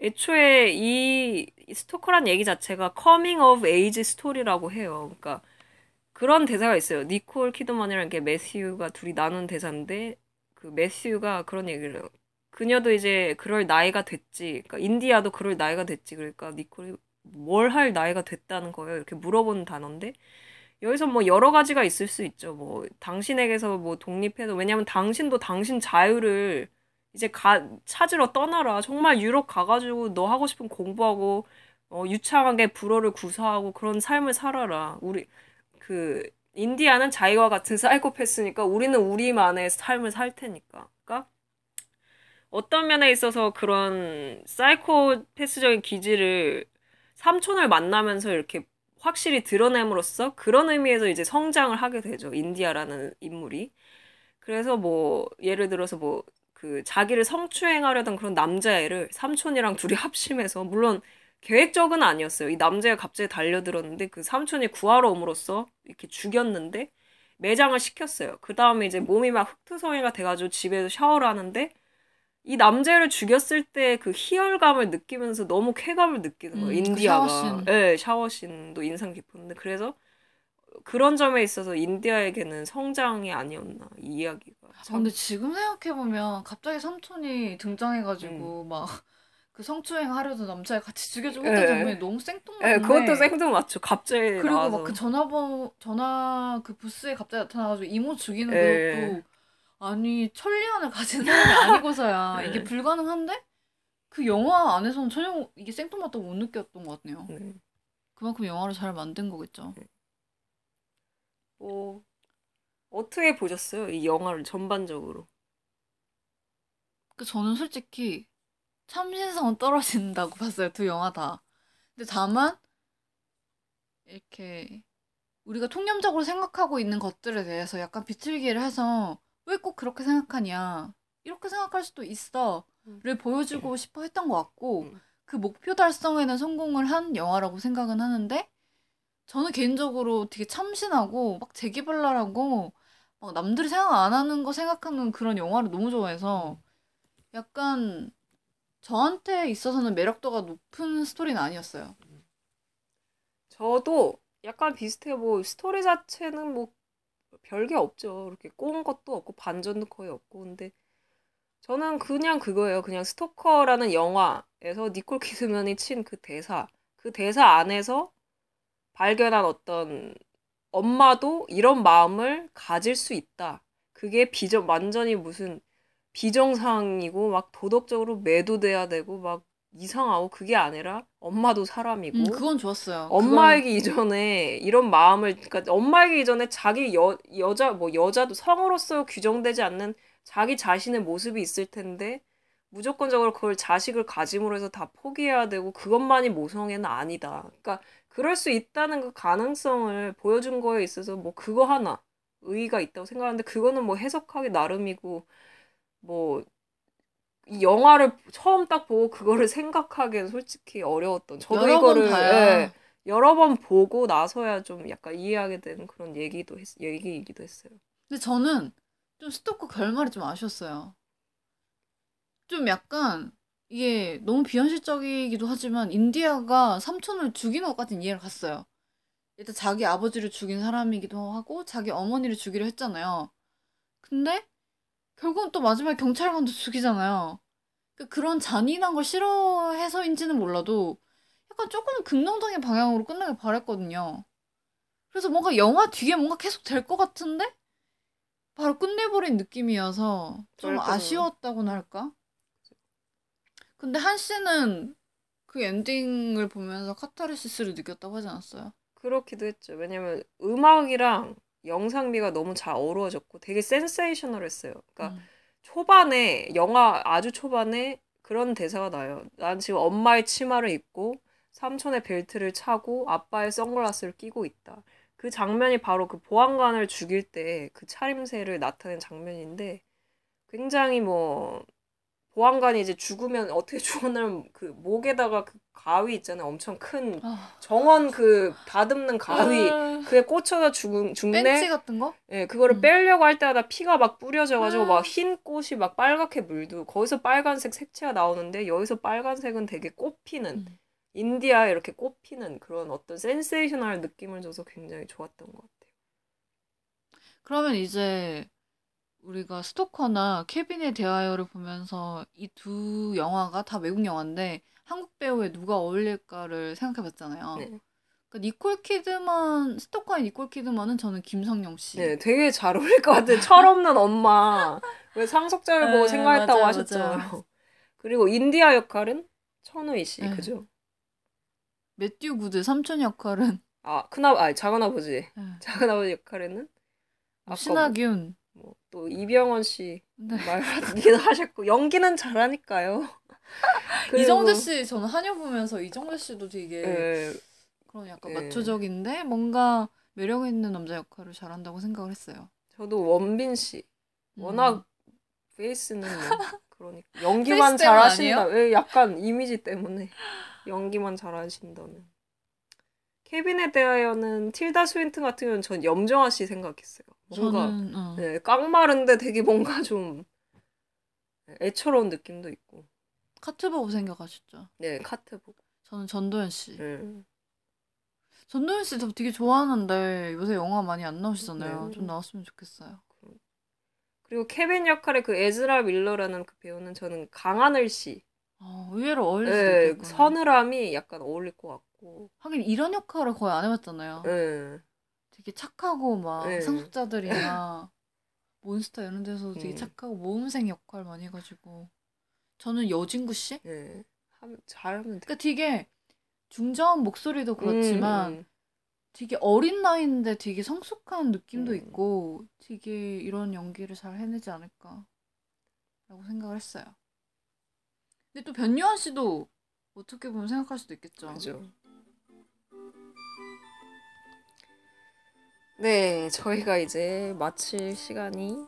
애초에 이 스토커란 얘기 자체가 coming of age story라고 해요. 그러니까 그런 대사가 있어요. 니콜 키드먼이랑 이렇게 매슈가 둘이 나눈 대사인데 그 매슈가 그런 얘기를 해요. 그녀도 이제 그럴 나이가 됐지. 그러니까 인디아도 그럴 나이가 됐지. 그러니까 니콜이 뭘 할 나이가 됐다는 거예요. 이렇게 물어보는 단어인데 여기서 뭐 여러 가지가 있을 수 있죠. 뭐 당신에게서 뭐 독립해도 왜냐면 당신도 당신 자유를 이제 가 찾으러 떠나라. 정말 유럽 가가지고 너 하고 싶은 공부하고 어, 유창하게 불어를 구사하고 그런 삶을 살아라. 우리 그 인디아는 자기와 같은 사이코패스니까 우리는 우리만의 삶을 살 테니까. 그러니까 어떤 면에 있어서 그런 사이코패스적인 기질을 삼촌을 만나면서 이렇게 확실히 드러냄으로써 그런 의미에서 이제 성장을 하게 되죠. 인디아라는 인물이. 그래서 뭐 예를 들어서 뭐 그 자기를 성추행하려던 그런 남자애를 삼촌이랑 둘이 합심해서 물론 계획적은 아니었어요. 이 남자가 갑자기 달려들었는데 그 삼촌이 구하러 옴으로써 이렇게 죽였는데 매장을 시켰어요. 그 다음에 이제 몸이 막 흑투성이가 돼가지고 집에서 샤워를 하는데 이 남자를 죽였을 때 그 희열감을 느끼면서 너무 쾌감을 느끼는 거예요. 음, 그 인디아가. 샤워씬. 네, 샤워씬도 인상 깊었는데 그래서 그런 점에 있어서 인디아에게는 성장이 아니었나 이 이야기가. 아, 근데 지금 생각해 보면 갑자기 삼촌이 등장해가지고 막그 성추행 하려던 남자애 같이 죽여주고 했던 예. 장면이 너무 생뚱맞네. 네, 그것도 생뚱맞죠. 갑자기 그리고. 막 그 전화번 전화 그 부스에 갑자기 나타나가지고 이모 죽이는 예. 것도 아니 천리안을 가진 사람이 아니고서야 네. 이게 불가능한데 그 영화 안에서는 전혀 이게 생뚱맞다고 못 느꼈던 것 같네요. 네. 그만큼 영화를 잘 만든 거겠죠. 뭐 어떻게 보셨어요? 이 영화를 전반적으로. 그 저는 솔직히 참신성은 떨어진다고 봤어요 두 영화 다. 근데 다만 이렇게 우리가 통념적으로 생각하고 있는 것들에 대해서 약간 비틀기를 해서 왜 꼭 그렇게 생각하냐 이렇게 생각할 수도 있어를 보여주고 싶어 했던 것 같고 음. 그 목표 달성에는 성공을 한 영화라고 생각은 하는데 저는 개인적으로 되게 참신하고 막 재기발랄하고 막 남들이 생각 안 하는 거 생각하는 그런 영화를 너무 좋아해서 약간 저한테 있어서는 매력도가 높은 스토리는 아니었어요. 저도 약간 비슷해요. 뭐 스토리 자체는 뭐 별게 없죠. 이렇게 꼬은 것도 없고 반전도 거의 없고 근데 저는 그냥 그거예요. 그냥 스토커라는 영화에서 니콜 키드만이 친 그 대사, 그 대사 안에서 발견한 어떤 엄마도 이런 마음을 가질 수 있다. 그게 비정 완전히 무슨 비정상이고 막 도덕적으로 매도돼야 되고 막 이상하고 그게 아니라 엄마도 사람이고 음, 그건 좋았어요. 엄마이기 이전에 이런 마음을 그러니까 엄마이기 이전에 자기 여 여자 뭐 여자도 성으로서 규정되지 않는 자기 자신의 모습이 있을 텐데 무조건적으로 그걸 자식을 가짐으로 해서 다 포기해야 되고 그것만이 모성애는 아니다. 그러니까 그럴 수 있다는 그 가능성을 보여준 거에 있어서 뭐 그거 하나 의의가 있다고 생각하는데 그거는 뭐 해석하기 나름이고 뭐 이 영화를 처음 딱 보고 그거를 생각하기엔 솔직히 어려웠던 저도 여러 번 이거를. 예, 여러 번 보고 나서야 좀 약간 이해하게 되는 그런 얘기도 했, 얘기이기도 했어요. 근데 저는 좀 스토커 결말이 좀 아쉬웠어요. 좀 약간 이게 너무 비현실적이기도 하지만 인디아가 삼촌을 죽이는 것까지는 이해가 갔어요. 일단 자기 아버지를 죽인 사람이기도 하고 자기 어머니를 죽이려 했잖아요. 근데 결국은 또 마지막에 경찰관도 죽이잖아요. 그런 잔인한 걸 싫어해서인지는 몰라도 약간 조금 긍정적인 방향으로 끝나길 바랬거든요. 그래서 뭔가 영화 뒤에 뭔가 계속 될 것 같은데 바로 끝내버린 느낌이어서 좀. 아쉬웠다고나 할까? 근데 한 씨는 그 엔딩을 보면서 카타르시스를 느꼈다고 하지 않았어요? 그렇기도 했죠. 왜냐면 음악이랑 영상미가 너무 잘 어우러졌고 되게 센세이셔널했어요. 그러니까 음. 초반에 영화 아주 초반에 그런 대사가 나요. 난 지금 엄마의 치마를 입고 삼촌의 벨트를 차고 아빠의 선글라스를 끼고 있다. 그 장면이 바로 그 보안관을 죽일 때 그 차림새를 나타낸 장면인데 굉장히 뭐 보안관이 이제 죽으면 어떻게 죽었냐면 그 목에다가 그 가위 있잖아요. 엄청 큰 아, 정원 그 다듬는 가위 아, 그에 꽂혀서 죽, 죽네. 벤치 같은 거? 예, 그거를 음. 빼려고 할 때마다 피가 막 뿌려져 가지고 아. 막흰 꽃이 막 빨갛게 물도 거기서 빨간색 색채가 나오는데 여기서 빨간색은 되게 꽃피는 음. 인디아에 이렇게 꽃피는 그런 어떤 sensational 느낌을 줘서 굉장히 좋았던 것 같아요. 그러면 이제 우리가 스토커나 케빈에 대하여를 보면서 이 두 영화가 다 외국 영화인데 한국 배우에 누가 어울릴까를 생각해 봤잖아요. 네. 그러니까 니콜 키드만, 스토커의 니콜 키드만은 저는 김성령 씨. 네, 되게 잘 어울릴 것 같아요. 철없는 엄마. 왜 상속자를 보고 네, 생각했다고 맞아요, 하셨잖아요. 맞아요. 그리고 인디아 역할은 천우희 씨, 네. 그죠? 매튜 구드 삼촌 역할은 아, 큰아, 아, 작은 아버지. 네. 작은 아버지 역할에는 아까 신하균. 뭐, 또 이병헌 씨 네. 말기도 하셨고 연기는 잘하니까요. 이정재 씨 저는 한여 보면서 이정재 씨도 되게 예, 그런 약간 네. 마초적인데 뭔가 매력 있는 남자 역할을 잘한다고 생각을 했어요. 저도 원빈 씨 음. 워낙 페이스는 뭐 그러니까 연기만 잘하신다. 예, 약간 이미지 때문에 연기만 잘하신다면 케빈에 대하여는 틸다 스윈튼 같은 경우는 전 염정아 씨 생각했어요. 뭔가 저는 어. 네, 깡마른데 되게 뭔가 좀 애처로운 느낌도 있고. 카트 보고 생각하셨죠? 네, 카트 보고. 저는 전도연 씨. 네. 전도연 씨 저 되게 좋아하는데 요새 영화 많이 안 나오시잖아요. 네. 좀 나왔으면 좋겠어요. 그리고 케빈 역할의 그 에즈라 밀러라는 그 배우는 저는 강하늘 씨. 어, 의외로 어울릴 수도 네, 있겠구나. 서늘함이 약간 어울릴 것 같고. 하긴 이런 역할을 거의 안 해봤잖아요. 네. 되게 착하고 막 네. 상속자들이나 몬스터 이런 데서 되게 음. 착하고 모험생 역할 많이 해가지고 저는 여진구 씨? 네. 하면 잘하면 돼. 그러니까 되게 중저음 목소리도 그렇지만 음, 되게 어린 나이인데 되게 성숙한 느낌도 음. 있고 되게 이런 연기를 잘 해내지 않을까 라고 생각을 했어요. 근데 또 변요한 씨도 어떻게 보면 생각할 수도 있겠죠. 그죠. 네, 저희가 이제 마칠 시간이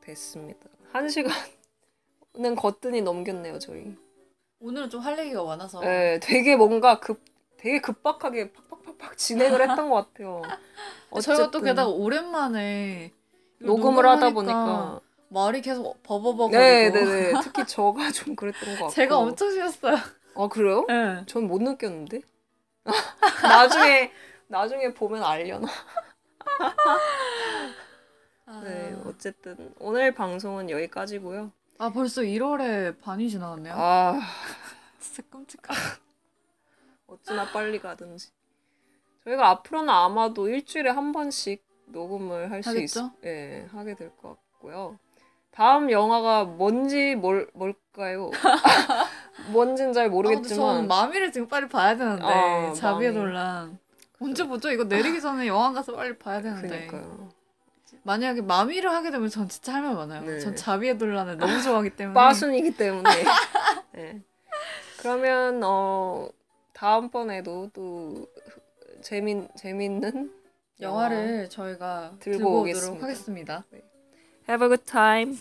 됐습니다. 한 시간은 거뜬히 넘겼네요, 저희. 오늘은 좀 할 얘기가 많아서 네, 되게 뭔가 급, 되게 급박하게 팍팍팍팍 진행을 했던 것 같아요. 저희가 또 게다가 오랜만에 녹음을 하다 보니까 말이 계속 버버버거리고 네, 네, 네. 특히 저가 좀 그랬던 것 같고. 제가 엄청 쉬었어요. 아 그래요? 네. 전못 느꼈는데. 나중에 나중에 보면 알려나. 네, 어쨌든 오늘 방송은 여기까지고요. 아 벌써 1월에 반이 지나갔네요. 아, 진짜 끔찍하다. 어찌나 빨리 가든지. 저희가 앞으로는 아마도 일주일에 한 번씩 녹음을 할 수 있, 하겠죠? 예, 하게 될 것 같고요. 다음 영화가 뭔지 뭘 뭘까요? 뭔진 잘 아, 근데 저는 모르겠지만 마미를 지금 빨리 봐야 되는데 아, 자비의 마미. 논란 언제 보죠? 이거 내리기 전에 영화 가서 빨리 봐야 되는데 그러니까요. 만약에 마미를 하게 되면 전 진짜 할 말 많아요. 네. 전 자비의 논란을 너무 좋아하기 때문에 빠순이기 때문에. 네. 그러면 어 다음번에도 또 재민 재밌는 영화를 저희가 들고 들고, 오도록. 하겠습니다. Have a good time.